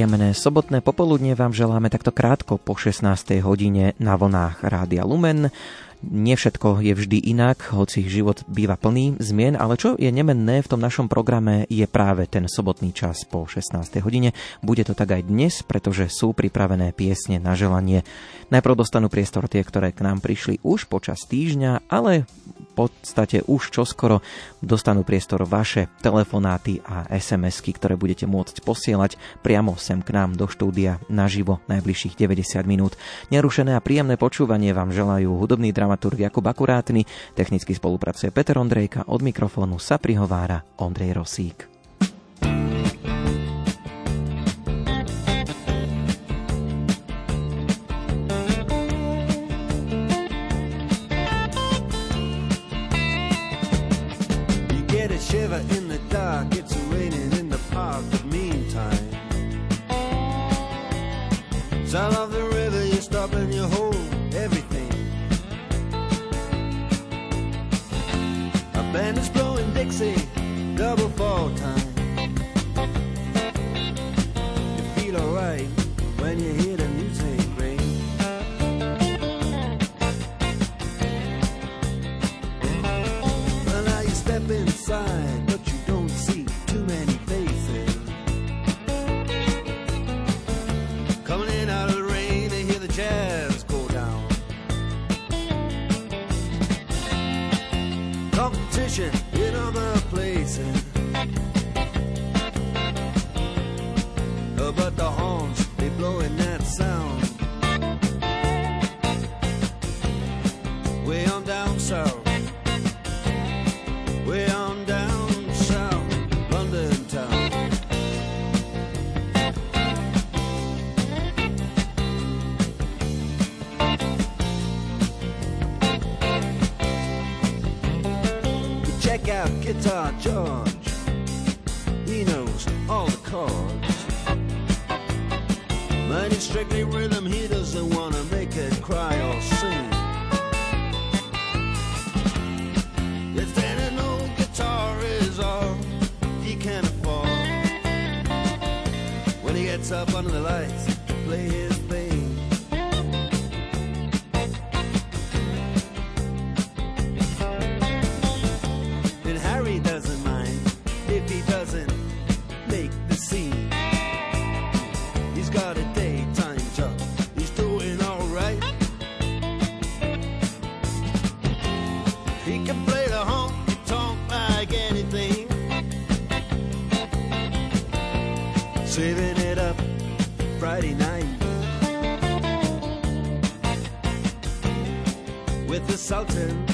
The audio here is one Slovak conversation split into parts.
Príjemné sobotné popoludne vám želáme takto krátko po 16. hodine na vlnách Rádia Lumen. Nie všetko je vždy inak, hoci život býva plný zmien, ale čo je nemenné v tom našom programe je práve ten sobotný čas po 16. hodine. Bude to tak aj dnes, pretože sú pripravené piesne na želanie. Najprv dostanú priestor tie, ktoré k nám prišli už počas týždňa, ale podstate už čoskoro dostanú priestor vaše telefonáty a SMS-ky, ktoré budete môcť posielať priamo sem k nám do štúdia naživo najbližších 90 minút. Nerušené a príjemné počúvanie vám želajú hudobný dram dramaturg Jakub Akurátny, technicky spolupracuje Peter Ondrejka, od mikrofónu sa prihovára Ondrej Rosík. Out Guitar George. He knows all the chords. But it's strictly rhythm, he doesn't want to make it cry or sing. If any old guitar is all he can afford, when he gets up under the lights to play his 早晨。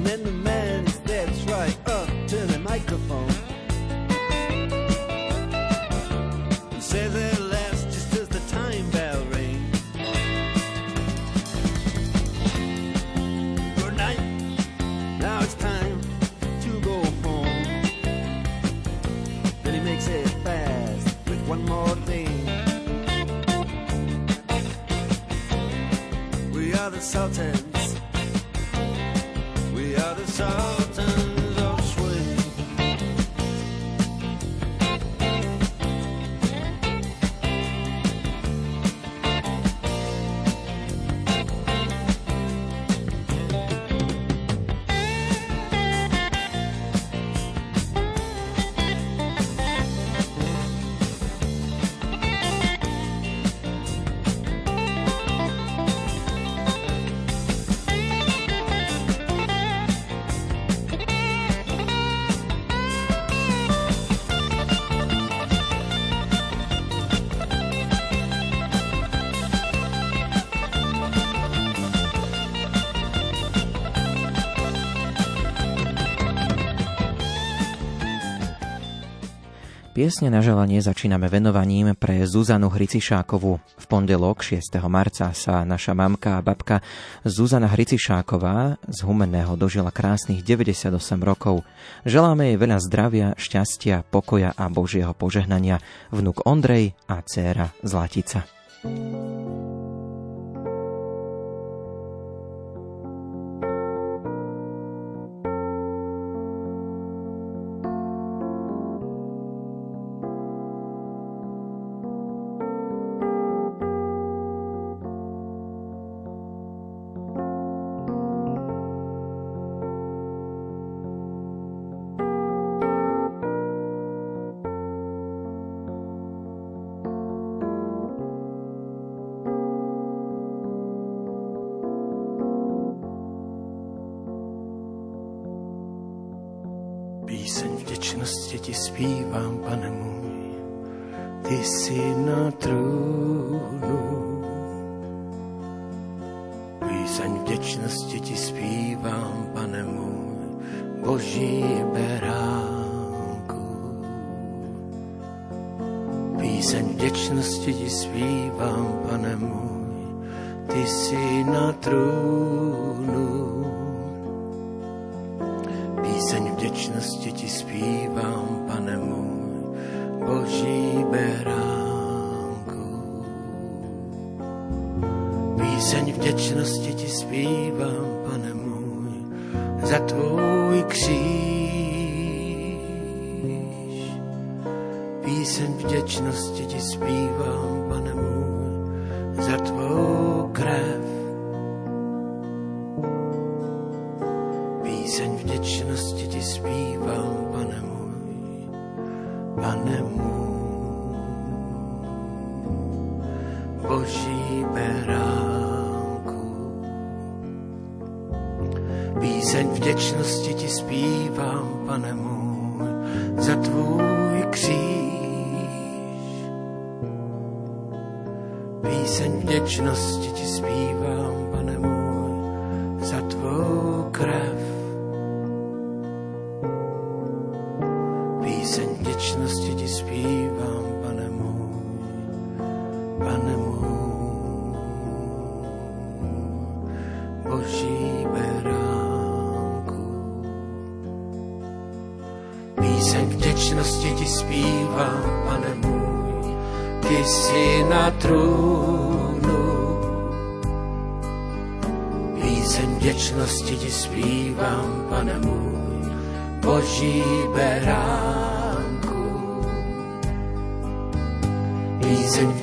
and then the Piesne na želanie začíname venovaním pre Zuzanu Hricišákovú. V pondelok 6. marca sa naša mamka a babka Zuzana Hricišáková z Humenného dožila krásnych 98 rokov. Želáme jej veľa zdravia, šťastia, pokoja a Božieho požehnania. Vnuk Ondrej a dcéra Zlatica. thank you Ti ti zpívám, pane môj, Boží beránku. Píseň vděčnosti ti zpívám, pane môj, za tvůj kříž. Píseň vděčnosti ti zpívám, pane môj, za tvůj páginas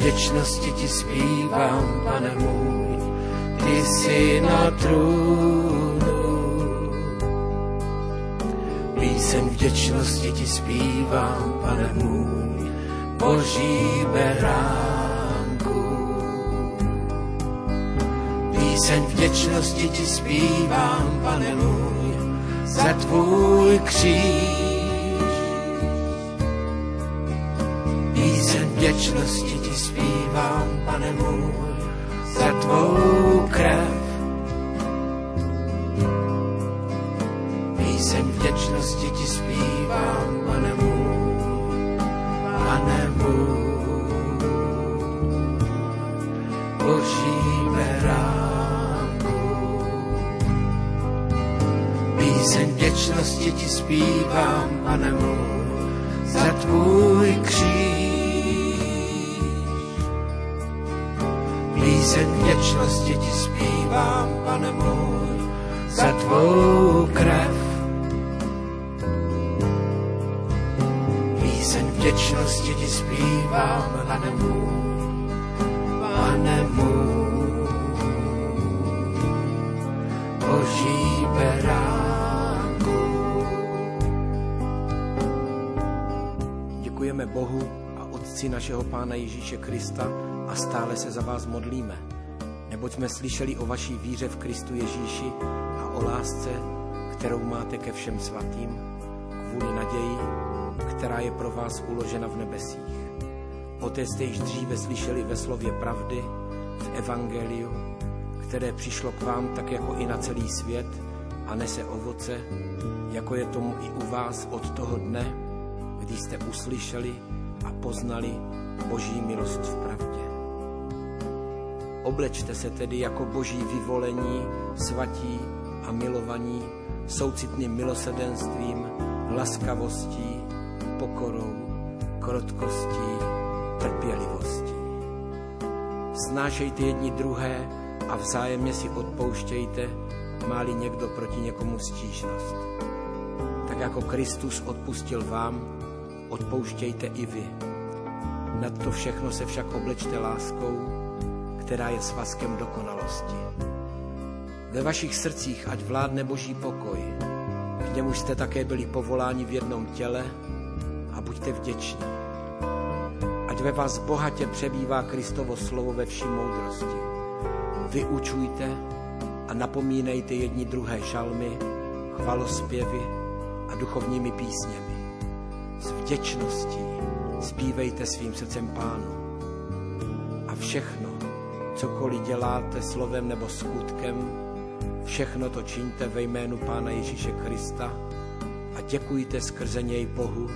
vděčnosti ti zpívám, pane můj, ty jsi na trůnu. Písem vděčnosti ti zpívám, pane můj, boží beránku. Píseň vděčnosti ti zpívám, pane můj, za tvůj kříž. Písem vděčnosti ti zpívám, pane môj, za tvou Píseň vděčnosti ti zpívám, pane můj, za tvou krev. Píseň vděčnosti ti zpívám, pane můj, pane můj. Boží beránku. Děkujeme Bohu a Otci našeho Pána Ježíše Krista a stále se za vás modlíme. Neboť jsme slyšeli o vaší víře v Kristu Ježíši a o lásce, kterou máte ke všem svatým, kvůli naději, která je pro vás uložena v nebesích. Poté jste již dříve slyšeli ve slově pravdy, v Evangeliu, které přišlo k vám tak jako i na celý svět a nese ovoce, jako je tomu i u vás od toho dne, kdy jste uslyšeli a poznali Boží milost v pravdě. Oblečte se tedy jako boží vyvolení, svatí a milovaní, soucitným milosedenstvím, laskavostí, pokorou, krotkostí, trpělivostí. Snášejte jedni druhé a vzájemně si odpouštějte, máli někdo proti někomu stížnost. Tak jako Kristus odpustil vám, odpouštějte i vy. Nad to všechno se však oblečte láskou, která je svazkem dokonalosti. Ve vašich srdcích ať vládne boží pokoj, k němu jste také byli povoláni v jednom těle a buďte vděční. Ať ve vás bohatě přebývá Kristovo slovo ve vší moudrosti. Vyučujte a napomínejte jedni druhé šalmy, chvalospěvy a duchovními písněmi. S vděčností zpívejte svým srdcem pánu. A všechno, cokoliv děláte slovem nebo skutkem, všechno to čiňte ve jménu Pána Ježíše Krista a děkujte skrze něj Bohu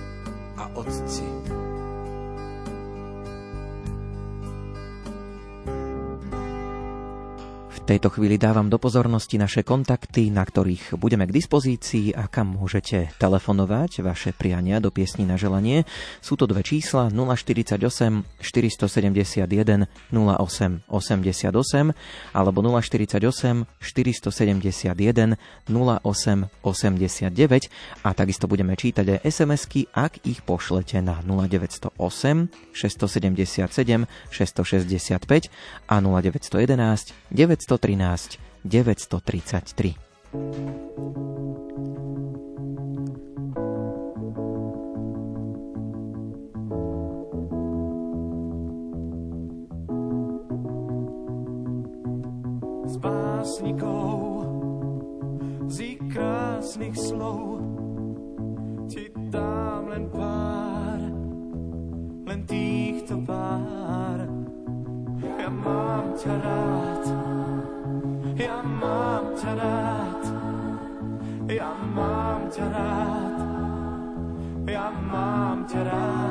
a Otci. V tejto chvíli dávam do pozornosti naše kontakty, na ktorých budeme k dispozícii a kam môžete telefonovať vaše priania do piesni na želanie. Sú to dve čísla 048 471 08 88 alebo 048 471 08 89 a takisto budeme čítať aj SMS-ky, ak ich pošlete na 0908 677 665 a 0911 913 933. z básnikov, z krásnych slov ti dám len pár, len týchto pár. Ja mám ťa rád, mám ťa rád, ja mám ťa rád, ja mám ťa rád.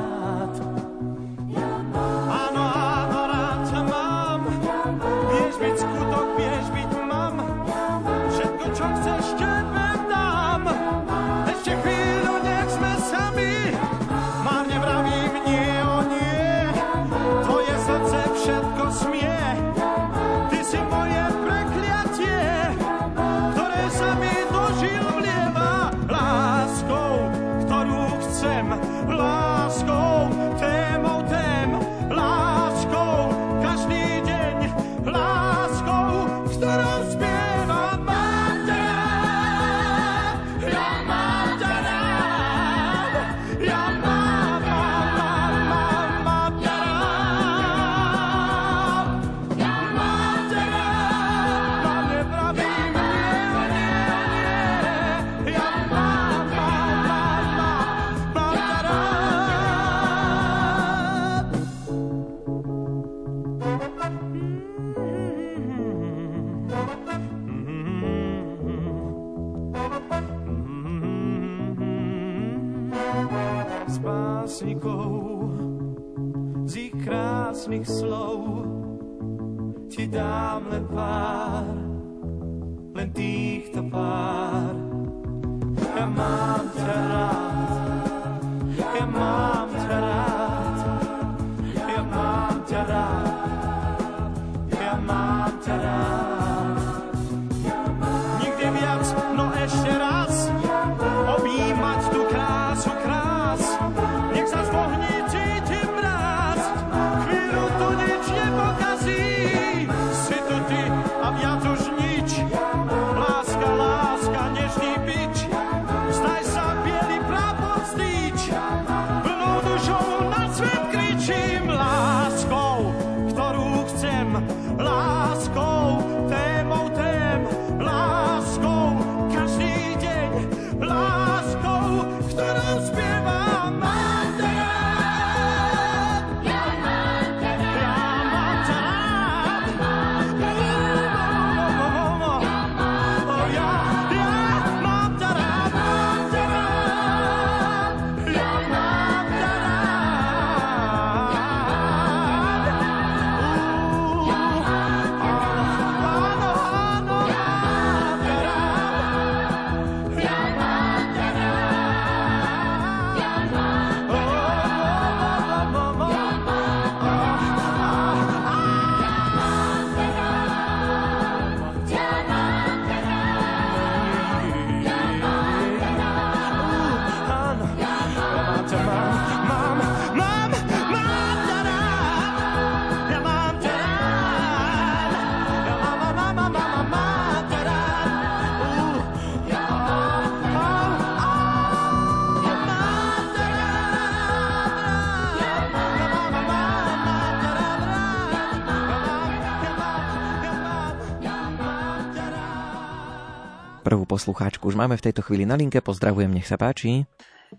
Poslucháčku už máme v tejto chvíli na linke. Pozdravujem, nech sa páči.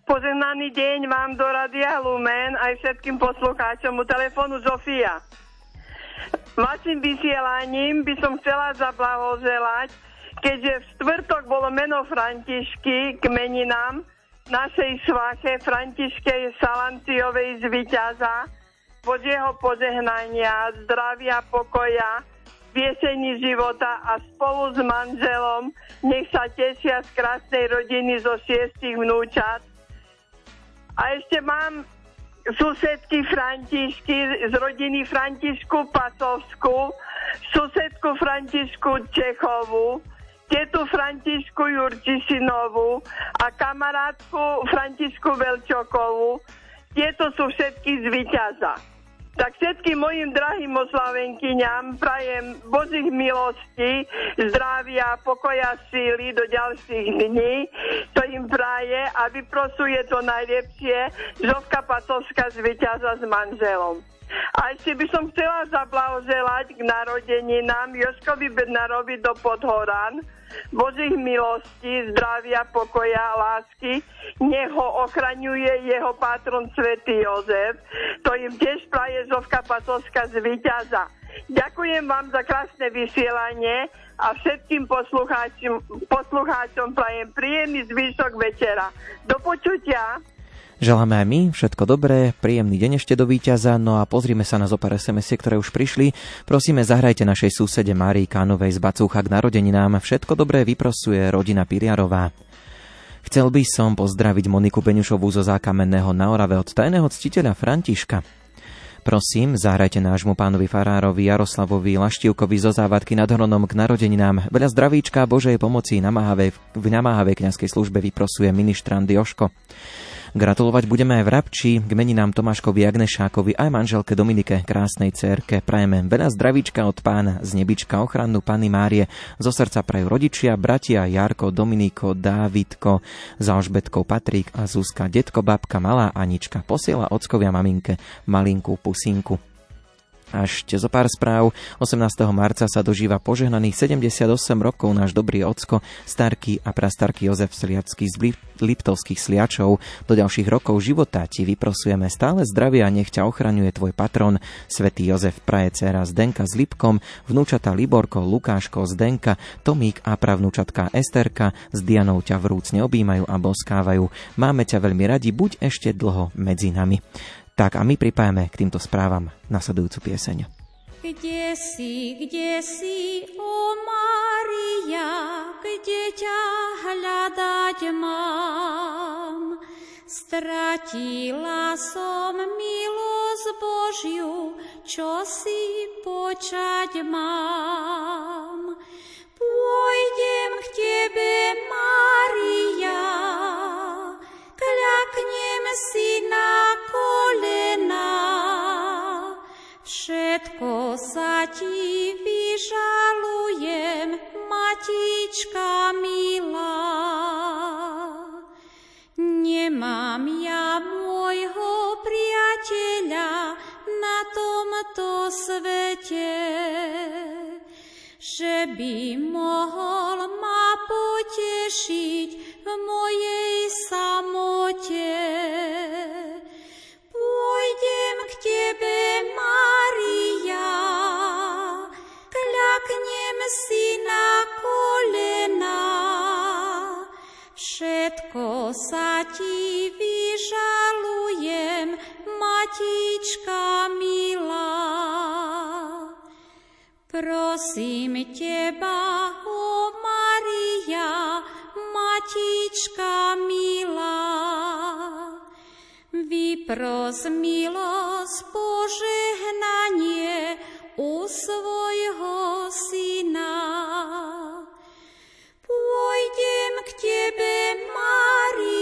Požehnaný deň vám do Radia Lumen aj všetkým poslucháčom u telefónu Zofia. Vašim vysielaním by som chcela zablahoželať, keďže v štvrtok bolo meno Františky k meninám našej svache Františkej Salanciovej z Vyťaza, Božieho požehnania, zdravia, pokoja, viesení života a spolu s manželom nech sa tešia z krásnej rodiny zo šiestich vnúčat. A ešte mám susedky Františky z rodiny Františku Pasovsku, susedku Františku Čechovu, tetu Františku Jurčišinovu a kamarátku Františku Velčokovu. Tieto sú všetky z Vyťaza. Tak všetkým mojim drahým oslavenkyňam prajem Božích milostí, zdravia, pokoja, síly do ďalších dní. To im praje a vyprosuje to najlepšie Zovka Patovská z Vyťaza s manželom. A ešte by som chcela zablahoželať k narodeninám Joškovi Bednarovi do Podhoran, Božích milostí, zdravia, pokoja, lásky. Nech ho ochraňuje jeho patron Svetý Jozef. To im tiež praje Zovka Patovská z Vyťaza. Ďakujem vám za krásne vysielanie a všetkým poslucháčom, poslucháčom prajem príjemný zvyšok večera. Do počutia. Želáme aj my všetko dobré, príjemný deň ešte do víťaza, no a pozrime sa na zopár sms ktoré už prišli. Prosíme, zahrajte našej susede Márii Kánovej z Bacúcha k narodeninám. Všetko dobré vyprosuje rodina Piliarová. Chcel by som pozdraviť Moniku Beňušovú zo Zákamenného na Orave od tajného ctiteľa Františka. Prosím, zahrajte nášmu pánovi Farárovi Jaroslavovi Laštivkovi zo závadky nad Hronom k narodeninám. Veľa zdravíčka Božej pomoci namáhavej, v namáhavej kňazskej službe vyprosuje ministrant Joško. Gratulovať budeme aj v Rabči k meninám Tomáškovi Agnešákovi aj manželke Dominike, krásnej cerke. Prajeme veľa zdravíčka od pána z nebička ochranu Panny Márie. Zo srdca prajú rodičia, bratia Jarko, Dominiko, Dávidko, za Alžbetkou Patrík a Zuzka, detko, babka, malá Anička. Posiela ockovia maminke malinkú pusinku. Ešte zo pár správ. 18. marca sa dožíva požehnaných 78 rokov náš dobrý ocko, starky a prastarky Jozef Sliacký z Lip- Liptovských sliačov. Do ďalších rokov života ti vyprosujeme stále zdravia a nech ťa ochraňuje tvoj patron, svätý Jozef Praje dcera Zdenka s Lipkom, vnúčata Liborko, Lukáško, Zdenka, Tomík a pravnúčatka Esterka s Dianou ťa vrúcne objímajú a boskávajú. Máme ťa veľmi radi, buď ešte dlho medzi nami. Tak a my pripájame k týmto správam nasledujúcu pieseň. Kde si, kde si, o Mária, kde ťa hľadať mám? Stratila som milosť Božiu, čo si počať mám. Pôjdem k tebe, Mária, kľaknem si na kolena. Všetko sa ti vyžalujem, matička milá. Nemám ja môjho priateľa na tomto svete. Že by mohol ma potešiť v mojej samote. Pôjdem k tebe, Maria, kľaknem si na kolena. Všetko sa ti vyžalujem, Matička milá. Prosím teba, o Maria, Matička milá. Vypros milosť požehnanie u svojho syna. Pôjdem k tebe, Maria,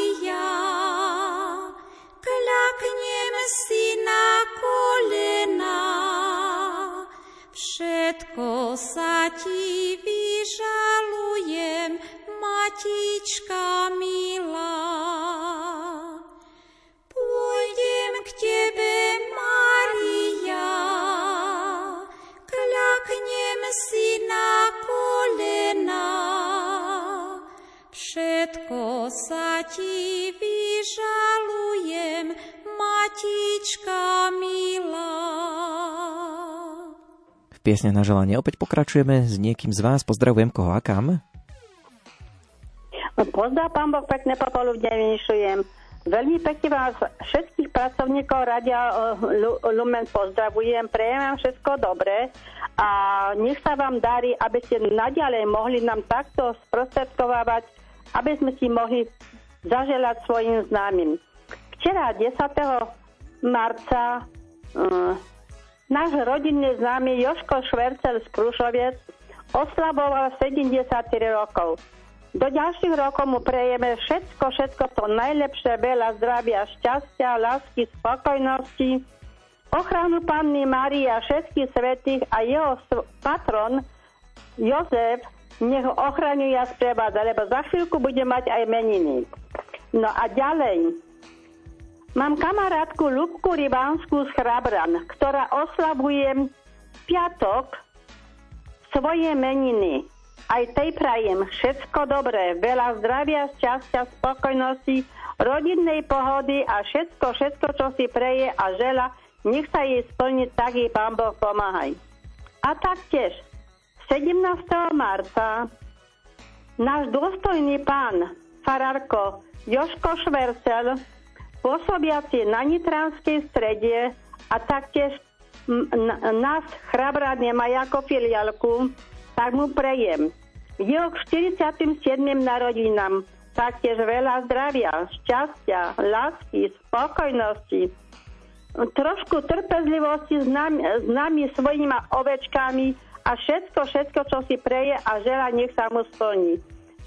Piesne na želanie opäť pokračujeme s niekým z vás. Pozdravujem koho a kam? Pozdrav, pán Boh, pekne popoludne vynišujem. Veľmi pekne vás všetkých pracovníkov Radia eh, Lu- Lumen pozdravujem, prejem vám všetko dobré a nech sa vám darí, aby ste naďalej mohli nám takto sprostredkovávať, aby sme si mohli zaželať svojim známym. Včera 10. marca uh, náš rodinný známy Joško Švercel z Krušoviec oslavoval 74 rokov. Do ďalších rokov mu prejeme všetko, všetko to najlepšie, veľa zdravia, šťastia, lásky, spokojnosti, ochranu Panny Márie a všetkých svetých a jeho patron Jozef nech ochraňuje a sprevádza, lebo za chvíľku bude mať aj meniny. No a ďalej. Mám kamarátku Lubku Rybánsku z Chrabran, ktorá oslavuje piatok svoje meniny. Aj tej prajem všetko dobré, veľa zdravia, šťastia, spokojnosti, rodinnej pohody a všetko, všetko, čo si preje a žela, nech sa jej splní, tak jej Pán Boh pomáhaj. A taktiež 17. marca náš dôstojný pán Farárko Joško Švercel, pôsobiaci na Nitranskej strede a taktiež nás chrabrát nemá ako filiálku, tak mu prejem. Jeho k 47. narodinám taktiež veľa zdravia, šťastia, lásky, spokojnosti, trošku trpezlivosti s nami, s nami svojimi ovečkami a všetko, všetko, čo si preje a žela, nech sa mu splní.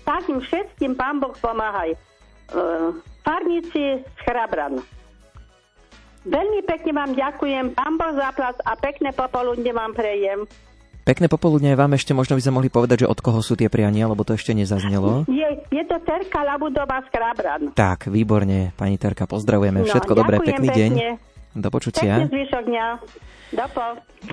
Takým všetkým Pán Boh pomáhaj. Uh, farníci z Chrabran. Veľmi pekne vám ďakujem, Pán Boh zaplac a pekné popoludne vám prejem. Pekné popoludne vám ešte možno by sme mohli povedať, že od koho sú tie priania, lebo to ešte nezaznelo. Je, je to Terka Labudová z Chrabran. Tak, výborne, pani Terka, pozdravujeme. No, Všetko dobré, pekný deň. Do Pekný počutia. zvyšok dňa. Dopo.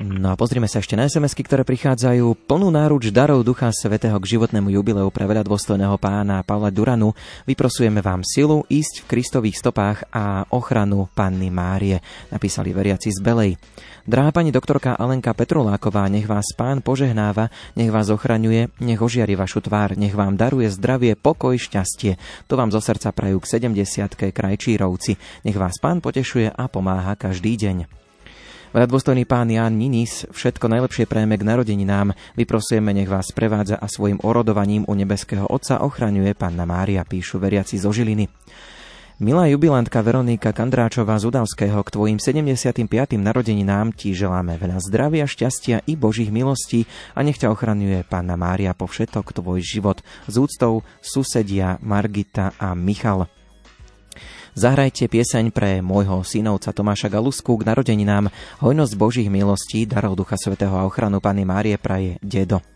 No a pozrime sa ešte na sms ktoré prichádzajú. Plnú náruč darov Ducha Svetého k životnému jubileu pre veľa dôstojného pána Pavla Duranu vyprosujeme vám silu ísť v Kristových stopách a ochranu Panny Márie, napísali veriaci z Belej. Drahá pani doktorka Alenka Petruláková, nech vás pán požehnáva, nech vás ochraňuje, nech ožiari vašu tvár, nech vám daruje zdravie, pokoj, šťastie. To vám zo srdca prajú k 70 krajčírovci. Nech vás pán potešuje a pomáha každý deň. Veľadôstojný pán Ján Ninis, všetko najlepšie prejme k narodeninám. Vyprosujeme, nech vás prevádza a svojim orodovaním u nebeského Otca ochraňuje Panna Mária, píšu veriaci zo Žiliny. Milá jubilantka Veronika Kandráčová z Udavského, k tvojim 75. narodeninám ti želáme veľa zdravia, šťastia i božích milostí a nech ťa ochraňuje Panna Mária po všetok tvoj život. Z úctou susedia Margita a Michal. Zahrajte pieseň pre môjho synovca Tomáša Galusku k narodeninám Hojnosť Božích milostí, darov Ducha Svetého a ochranu Pany Márie praje Dedo.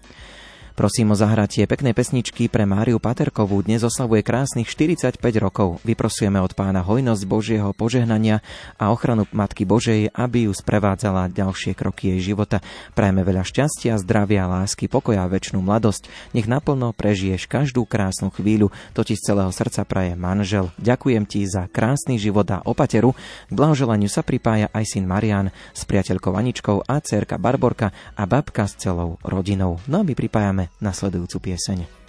Prosím o zahratie peknej pesničky pre Máriu Paterkovú. Dnes oslavuje krásnych 45 rokov. Vyprosujeme od pána hojnosť Božieho požehnania a ochranu Matky Božej, aby ju sprevádzala ďalšie kroky jej života. Prajeme veľa šťastia, zdravia, lásky, pokoja a väčšinu mladosť. Nech naplno prežiješ každú krásnu chvíľu. To z celého srdca praje manžel. Ďakujem ti za krásny život a opateru. K blahoželaniu sa pripája aj syn Marian s priateľkou Aničkou a cerka Barborka a babka s celou rodinou. No a my pripájame nasledujúcu pieseň.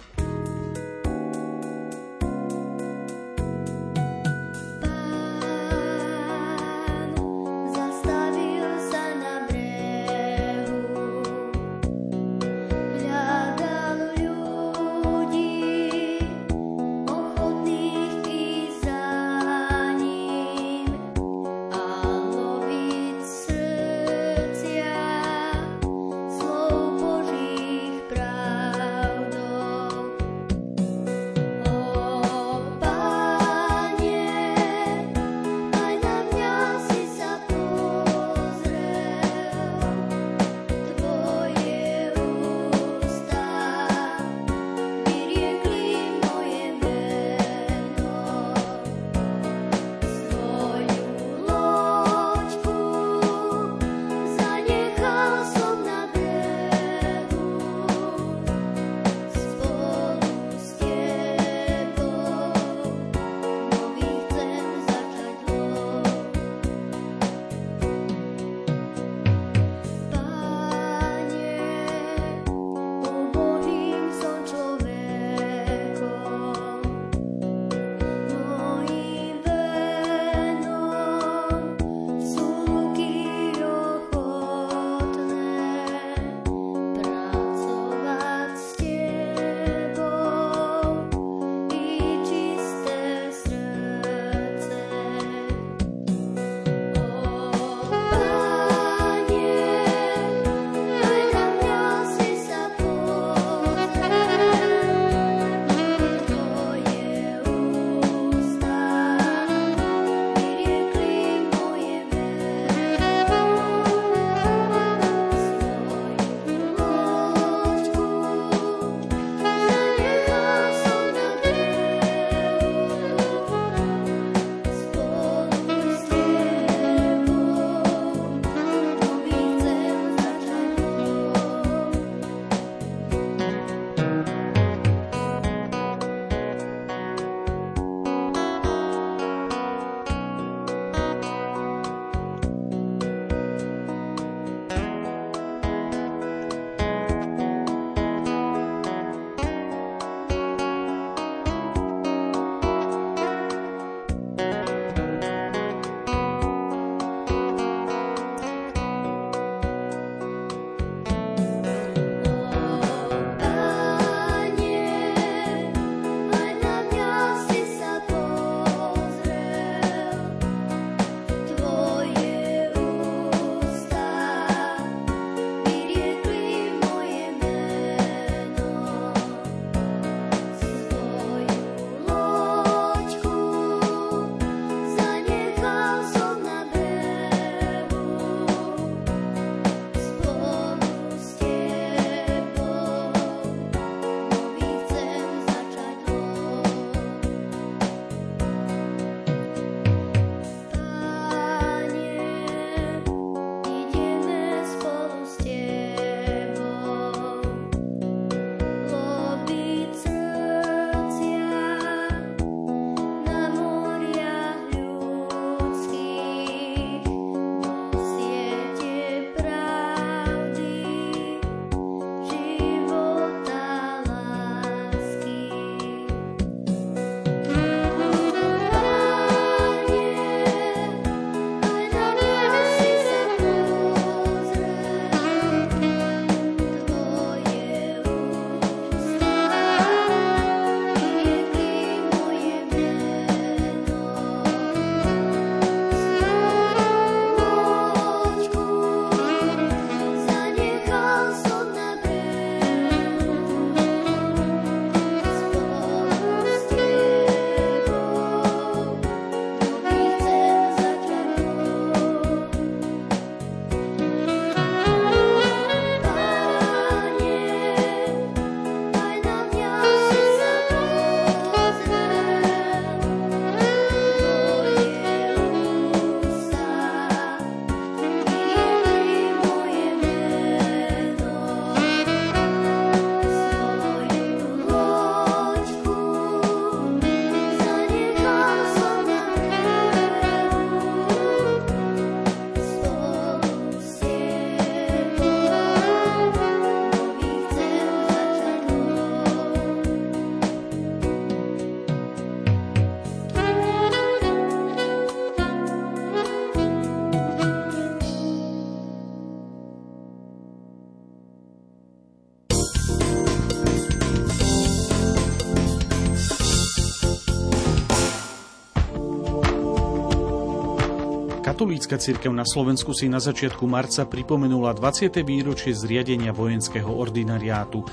Katolícka cirkev na Slovensku si na začiatku marca pripomenula 20. výročie zriadenia vojenského ordinariátu.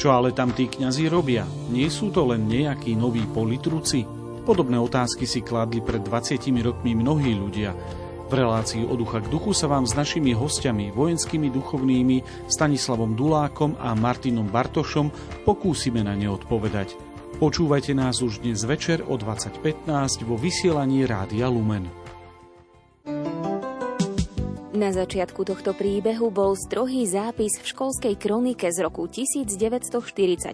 Čo ale tam tí kňazi robia? Nie sú to len nejakí noví politruci? Podobné otázky si kladli pred 20 rokmi mnohí ľudia. V relácii od ducha k duchu sa vám s našimi hostiami, vojenskými duchovnými Stanislavom Dulákom a Martinom Bartošom pokúsime na ne odpovedať. Počúvajte nás už dnes večer o 20.15 vo vysielaní Rádia Lumen. Na začiatku tohto príbehu bol strohý zápis v školskej kronike z roku 1944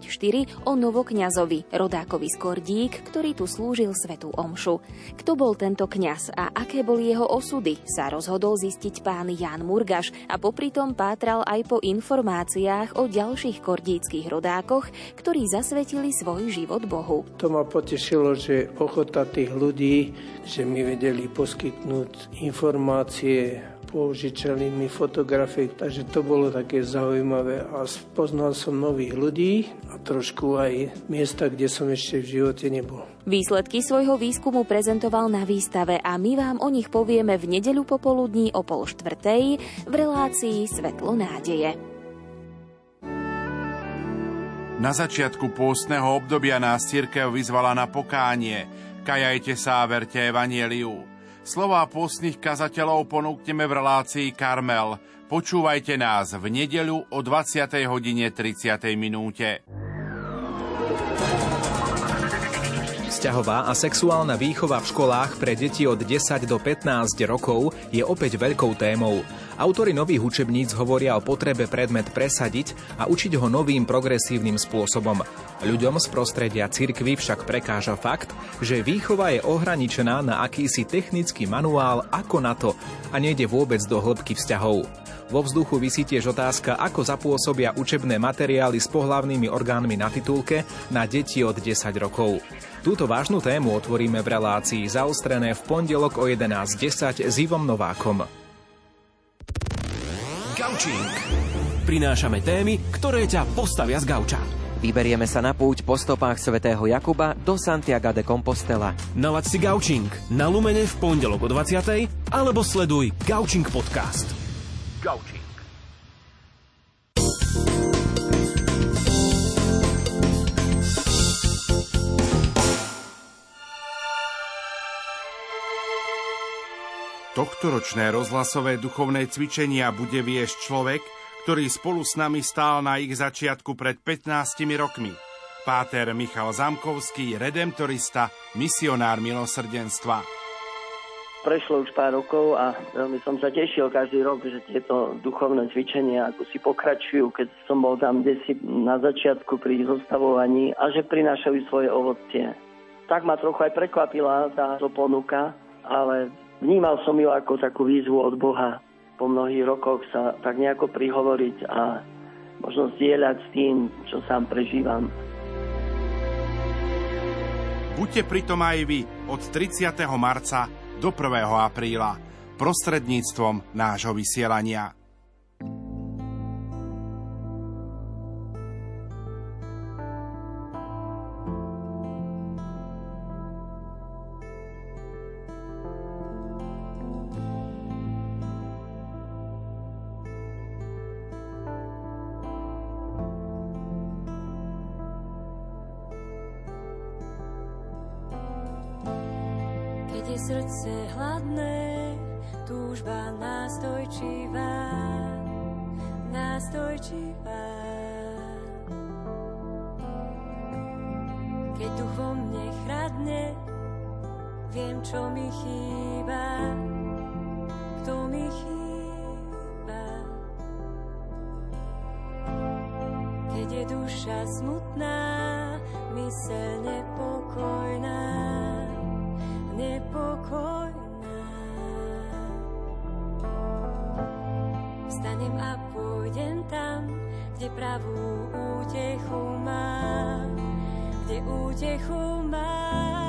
o novokňazovi, rodákovi z Kordík, ktorý tu slúžil svetú omšu. Kto bol tento kňaz a aké boli jeho osudy, sa rozhodol zistiť pán Jan Murgaš a popri tom pátral aj po informáciách o ďalších kordíckých rodákoch, ktorí zasvetili svoj život Bohu. To ma potešilo, že ochota tých ľudí, že mi vedeli poskytnúť informácie požičali mi fotografie, takže to bolo také zaujímavé a spoznal som nových ľudí a trošku aj miesta, kde som ešte v živote nebol. Výsledky svojho výskumu prezentoval na výstave a my vám o nich povieme v nedeľu popoludní o pol štvrtej v relácii Svetlo nádeje. Na začiatku pôstneho obdobia nás cirkev vyzvala na pokánie. Kajajte sa a verte evanieliu. Slová pôstnych kazateľov ponúkneme v relácii Karmel. Počúvajte nás v nedeľu o 20. hodine 30. minúte. Vzťahová a sexuálna výchova v školách pre deti od 10 do 15 rokov je opäť veľkou témou. Autori nových učebníc hovoria o potrebe predmet presadiť a učiť ho novým progresívnym spôsobom. Ľuďom z prostredia cirkvy však prekáža fakt, že výchova je ohraničená na akýsi technický manuál ako na to a nejde vôbec do hĺbky vzťahov. Vo vzduchu vysí tiež otázka, ako zapôsobia učebné materiály s pohlavnými orgánmi na titulke na deti od 10 rokov. Túto vážnu tému otvoríme v relácii zaostrené v pondelok o 11.10 s Ivom Novákom. Gaučing. Prinášame témy, ktoré ťa postavia z gauča. Vyberieme sa na púť po stopách svätého Jakuba do Santiago de Compostela. Nalaď si Gaučing na Lumene v pondelok o 20. alebo sleduj Gaučing podcast. Gaučing. Tohtoročné rozhlasové duchovné cvičenia bude viesť človek, ktorý spolu s nami stál na ich začiatku pred 15 rokmi. Páter Michal Zamkovský, redemptorista, misionár milosrdenstva. Prešlo už pár rokov a veľmi som sa tešil každý rok, že tieto duchovné cvičenia ako si pokračujú, keď som bol tam desi na začiatku pri zostavovaní a že prinášajú svoje ovocie. Tak ma trochu aj prekvapila táto ponuka, ale Vnímal som ju ako takú výzvu od Boha po mnohých rokoch sa tak nejako prihovoriť a možno zdieľať s tým, čo sám prežívam. Buďte pritom aj vy od 30. marca do 1. apríla prostredníctvom nášho vysielania. nastojčivá, nastojčivá. Keď duch vo mne chradne, viem, čo mi chýba, kto mi chýba. Keď je duša smutná, myseľ nepokojná, pravú útechu mám, kde útechu má.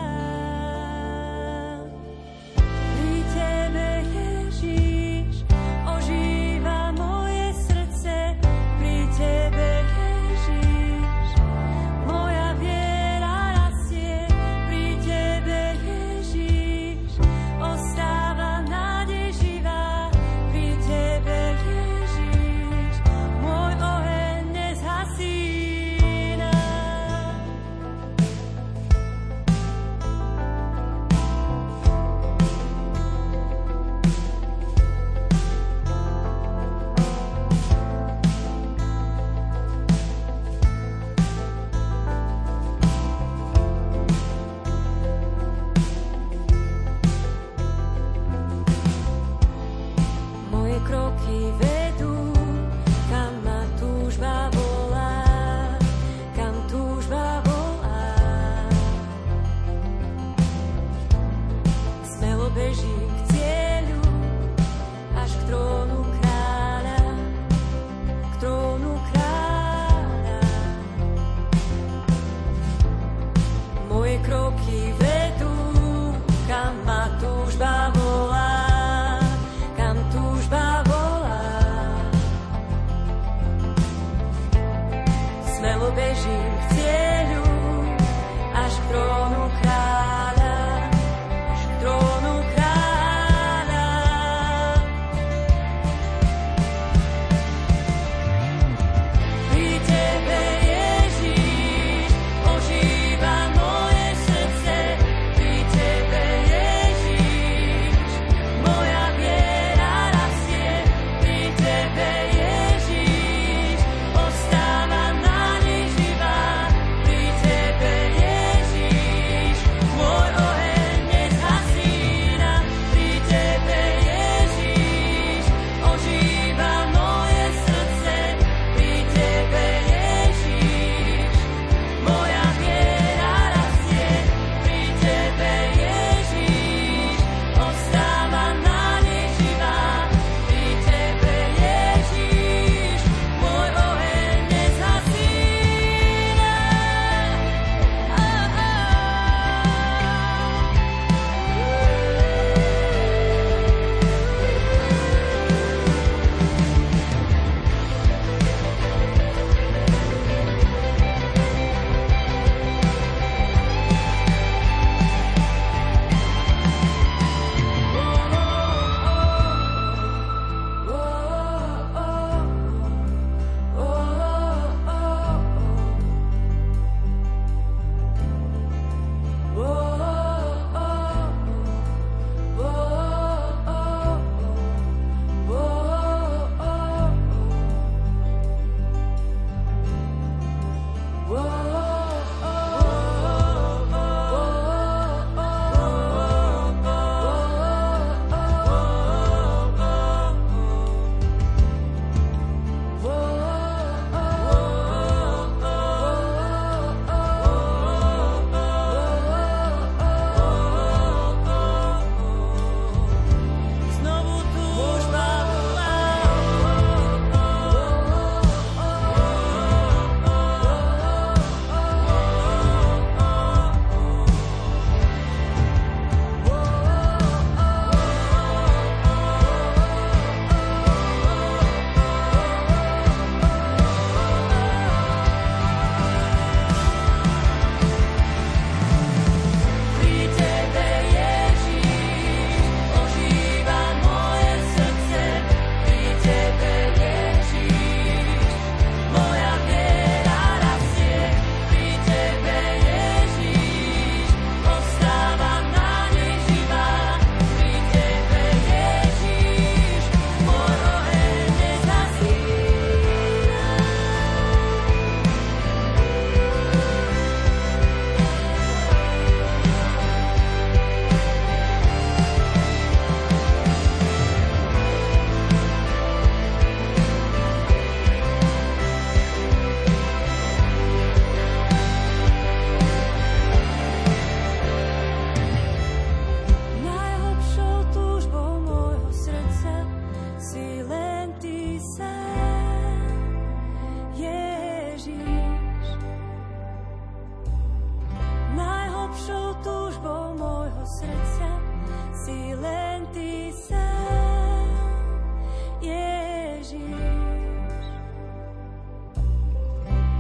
tiež.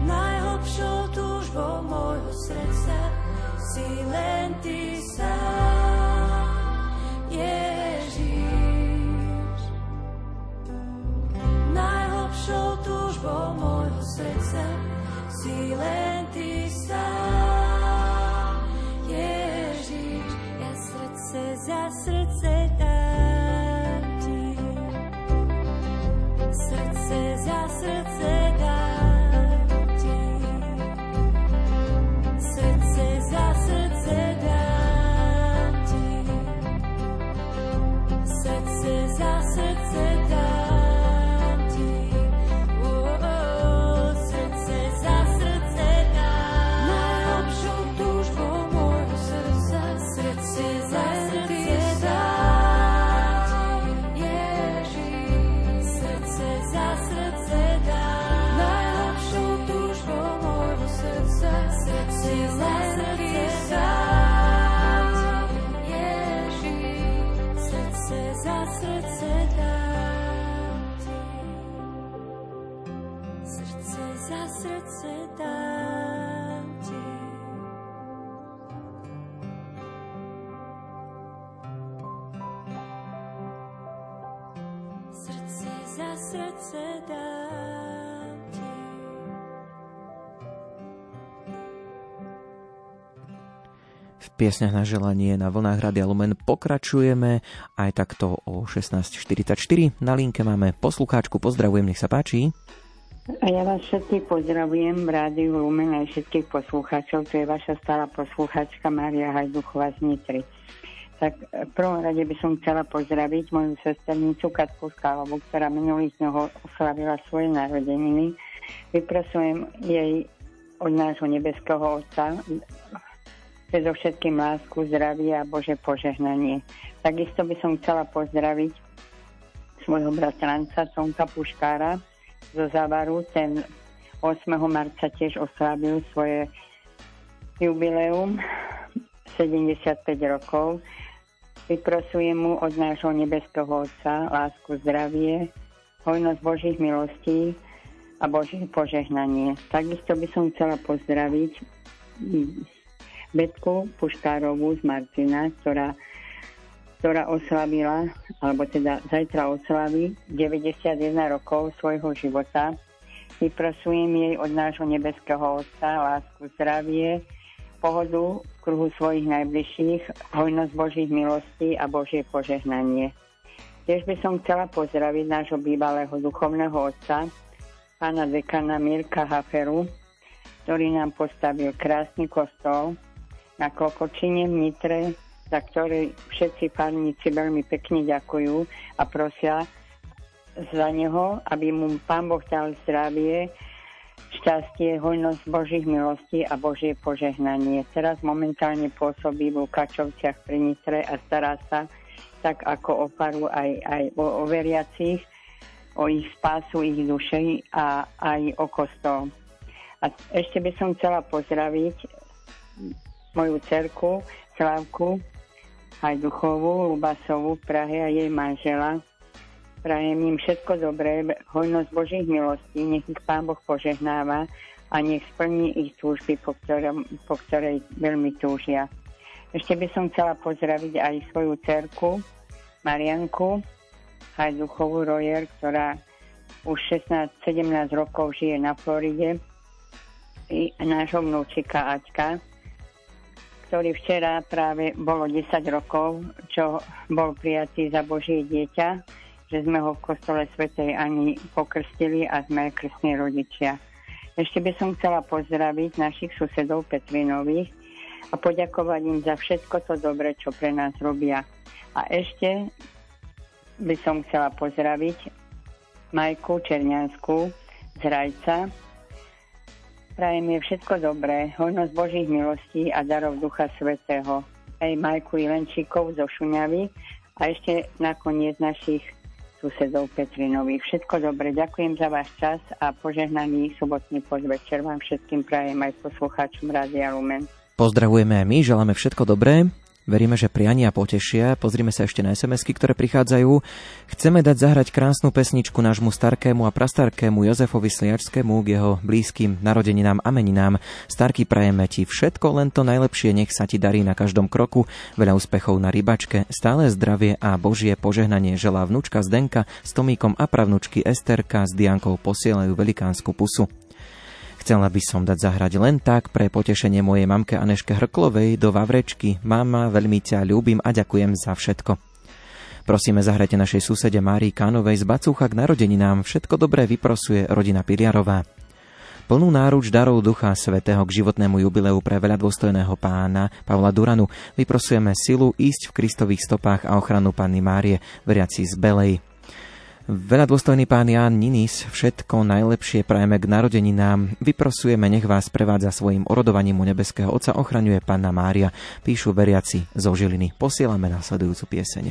Najhlbšou túžbou môjho srdca si len Ty sám, Ježiš. Najhlbšou túžbou môjho srdca si len piesňach na želanie na vlnách Radia Lumen pokračujeme aj takto o 16.44. Na linke máme poslucháčku, pozdravujem, nech sa páči. A ja vás všetkých pozdravujem Rádiu Lumen aj všetkých poslucháčov. To je vaša stála poslucháčka Mária Hajduchová z Nitry. Tak v prvom rade by som chcela pozdraviť moju sesternicu Katku Skálovu, ktorá minulých dňoch oslavila svoje narodeniny. Vyprasujem jej od nášho nebeského Otca predovšetkým lásku, zdravie a Bože požehnanie. Takisto by som chcela pozdraviť svojho bratranca Sonka Puškára zo Zavaru. Ten 8. marca tiež oslavil svoje jubileum 75 rokov. Vyprosujem mu od nášho nebeského Otca lásku, zdravie, hojnosť Božích milostí a Božie požehnanie. Takisto by som chcela pozdraviť Betku Puškárovú z Marcina, ktorá, ktorá oslavila, alebo teda zajtra oslaví 91 rokov svojho života. Vyprosujem jej od nášho nebeského Otca lásku, zdravie, pohodu v kruhu svojich najbližších, hojnosť Božích milostí a Božie požehnanie. Tiež by som chcela pozdraviť nášho bývalého duchovného otca, pána dekana Mirka Haferu, ktorý nám postavil krásny kostol na Klokočine v Nitre, za ktorý všetci farníci veľmi pekne ďakujú a prosia za neho, aby mu Pán Boh dal zdravie, šťastie, hojnosť Božích milostí a Božie požehnanie. Teraz momentálne pôsobí v Lukačovciach pri Nitre a stará sa tak ako o paru aj, aj o, o veriacich, o ich spásu, ich duše a aj o kostol. A ešte by som chcela pozdraviť moju cerku Slavku Hajduchovú, Lubasovú v Prahe a jej manžela. Prajem im všetko dobré, hojnosť Božích milostí, nech ich Pán Boh požehnáva a nech splní ich túžby, po, ktorom, po ktorej veľmi túžia. Ešte by som chcela pozdraviť aj svoju cerku Marianku Hajduchovú Rojer, ktorá už 16-17 rokov žije na Floride i nášho vnúčika Aťka, ktorý včera práve bolo 10 rokov, čo bol prijatý za Božie dieťa, že sme ho v kostole Svetej Ani pokrstili a sme krstní rodičia. Ešte by som chcela pozdraviť našich susedov Petrinových a poďakovať im za všetko to dobre, čo pre nás robia. A ešte by som chcela pozdraviť Majku Černiansku z Rajca, Prajem je všetko dobré, hojnosť Božích milostí a darov Ducha Svetého. Aj Majku Ilenčíkov zo Šuňavy a ešte nakoniec našich susedov Petrinových. Všetko dobre, ďakujem za váš čas a požehnaný sobotný podvečer vám všetkým prajem aj poslucháčom Rádia Lumen. Pozdravujeme aj my, želáme všetko dobré. Veríme, že priania potešia. Pozrime sa ešte na sms ktoré prichádzajú. Chceme dať zahrať krásnu pesničku nášmu starkému a prastarkému Jozefovi Sliačskému k jeho blízkym narodeninám a meninám. Starky prajeme ti všetko, len to najlepšie, nech sa ti darí na každom kroku. Veľa úspechov na rybačke, stále zdravie a Božie požehnanie želá vnúčka Zdenka s Tomíkom a pravnúčky Esterka s Diankou posielajú velikánsku pusu. Chcela by som dať zahrať len tak pre potešenie mojej mamke Aneške Hrklovej do Vavrečky. Mama, veľmi ťa ľúbim a ďakujem za všetko. Prosíme zahrajte našej susede Márii Kánovej z Bacúcha k narodeninám. Všetko dobré vyprosuje rodina Piliarová. Plnú náruč darov Ducha Svetého k životnému jubileu pre veľa dôstojného pána Pavla Duranu vyprosujeme silu ísť v Kristových stopách a ochranu Panny Márie, veriaci z Belej. Veľa dôstojný pán Ján Ninis, všetko najlepšie prajeme k narodeninám. Vyprosujeme, nech vás prevádza svojim orodovaním u nebeského Otca, ochraňuje Panna Mária, píšu veriaci zo Žiliny. Posielame následujúcu pieseň.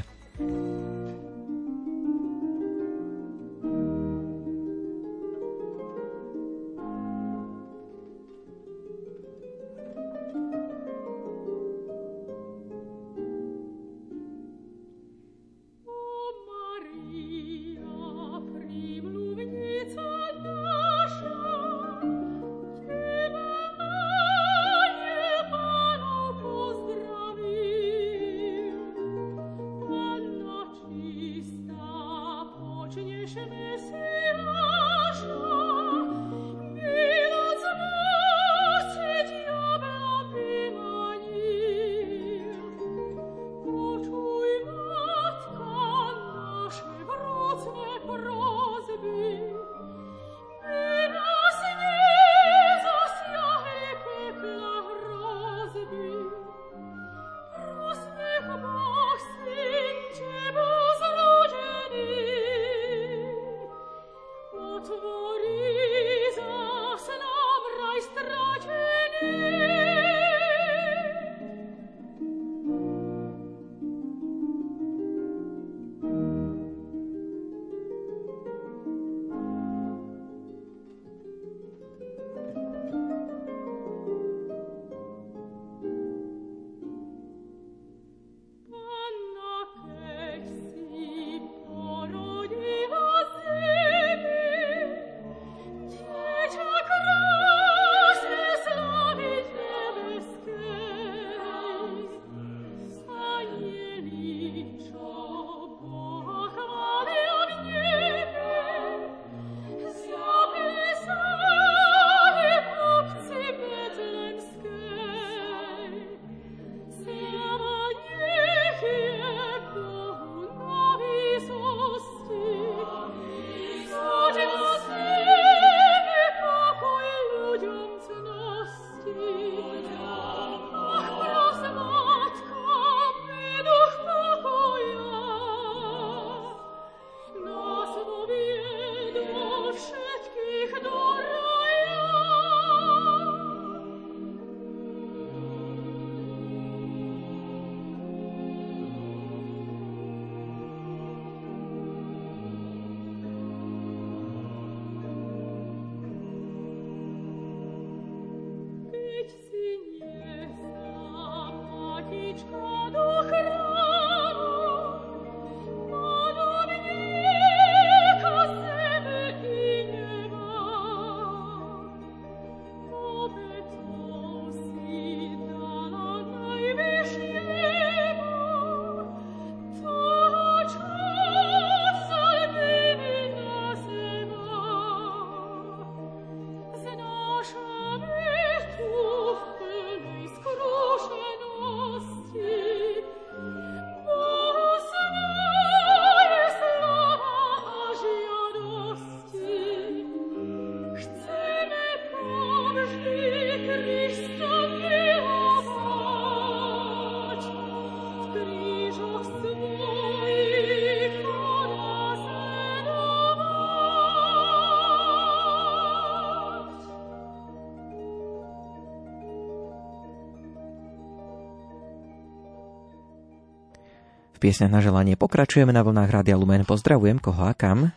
Piesňach na želanie pokračujeme na vlnách Rádia Lumen. Pozdravujem koho a kam.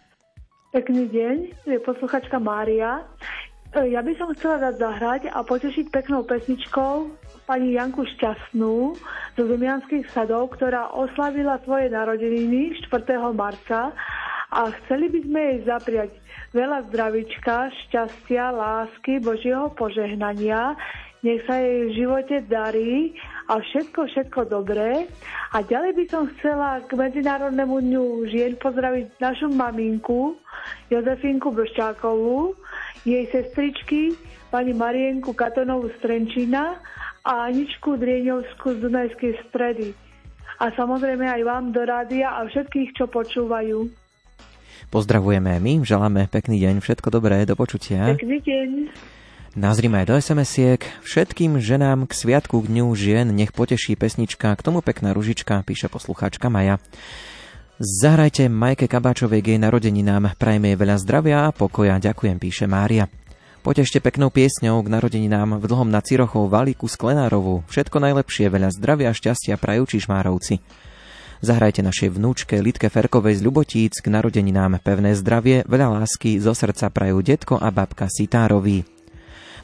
Pekný deň, je posluchačka Mária. E, Ja by som chcela dať zahrať a potešiť peknou pesničkou pani Janku Šťastnú zo Zemianských sadov, ktorá oslavila svoje narodeniny 4. marca a chceli by sme jej zapriať veľa zdravička, šťastia, lásky, Božieho požehnania. Nech sa jej v živote darí a všetko, všetko dobré. A ďalej by som chcela k Medzinárodnému dňu žien pozdraviť našu maminku Jozefinku Brščákovú, jej sestričky pani Marienku Katonovú z Trenčína a Aničku Drieňovskú z Dunajskej stredy. A samozrejme aj vám do rádia a všetkých, čo počúvajú. Pozdravujeme my, želáme pekný deň, všetko dobré, do počutia. Pekný deň. Nazrime aj do SMS-iek. Všetkým ženám k sviatku k dňu žien nech poteší pesnička, k tomu pekná ružička, píše poslucháčka Maja. Zahrajte Majke Kabáčovej k jej narodeninám, prajme jej veľa zdravia a pokoja, ďakujem, píše Mária. Potešte peknou piesňou k narodeninám v dlhom na Cirochov Valiku Sklenárovú. Všetko najlepšie, veľa zdravia a šťastia prajú Čižmárovci. Zahrajte našej vnúčke Litke Ferkovej z Ľubotíc k narodeninám pevné zdravie, veľa lásky zo srdca prajú detko a babka Sitárovi.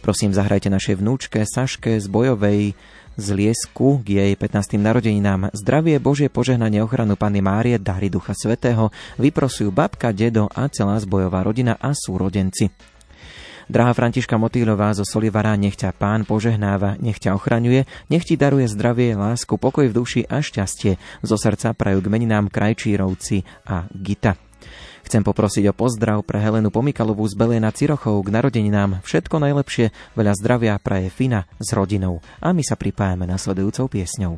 Prosím, zahrajte našej vnúčke Saške z Bojovej z Liesku k jej 15. narodeninám. Zdravie, Božie požehnanie, ochranu Panny Márie, dary Ducha Svetého vyprosujú babka, dedo a celá zbojová rodina a súrodenci. Drahá Františka Motýlová zo Solivara, nech ťa pán požehnáva, nech ťa ochraňuje, nech ti daruje zdravie, lásku, pokoj v duši a šťastie. Zo srdca prajú k meninám Krajčírovci a Gita. Chcem poprosiť o pozdrav pre Helenu Pomikalovú z Belej nad Cirochou k narodeninám. Všetko najlepšie, veľa zdravia praje Fina s rodinou. A my sa pripájame nasledujúcou piesňou.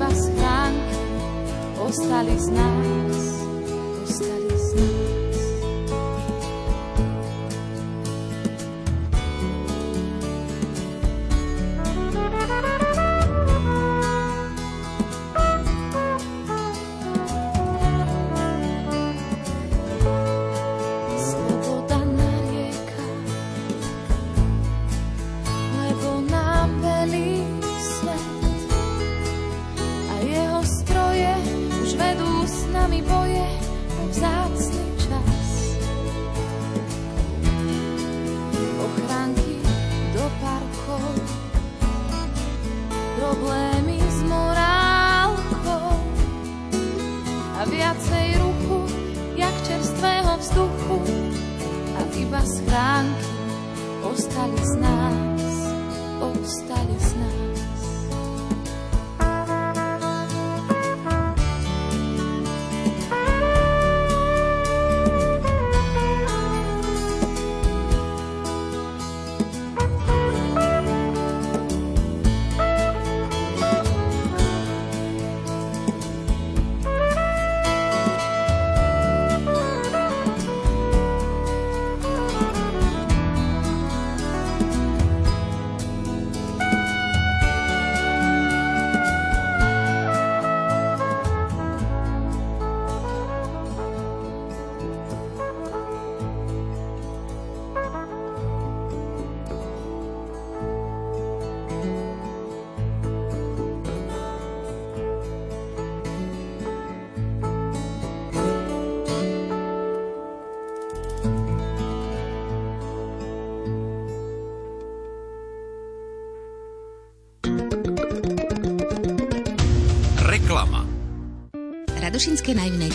a iba schránky ostali z nás.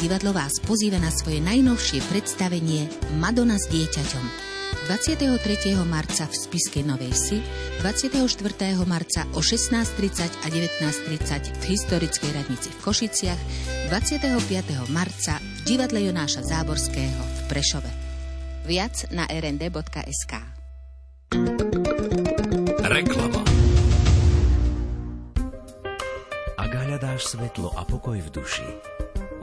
Divadlo vás pozýva na svoje najnovšie predstavenie Madonna s dieťaťom. 23. marca v Spiskej Novej Si, 24. marca o 16.30 a 19.30 v historickej radnici v Košiciach, 25. marca v divadle Jonáša Záborského v Prešove. Viac na rnd.sk Reklama. Ak hľadáš svetlo a pokoj v duši,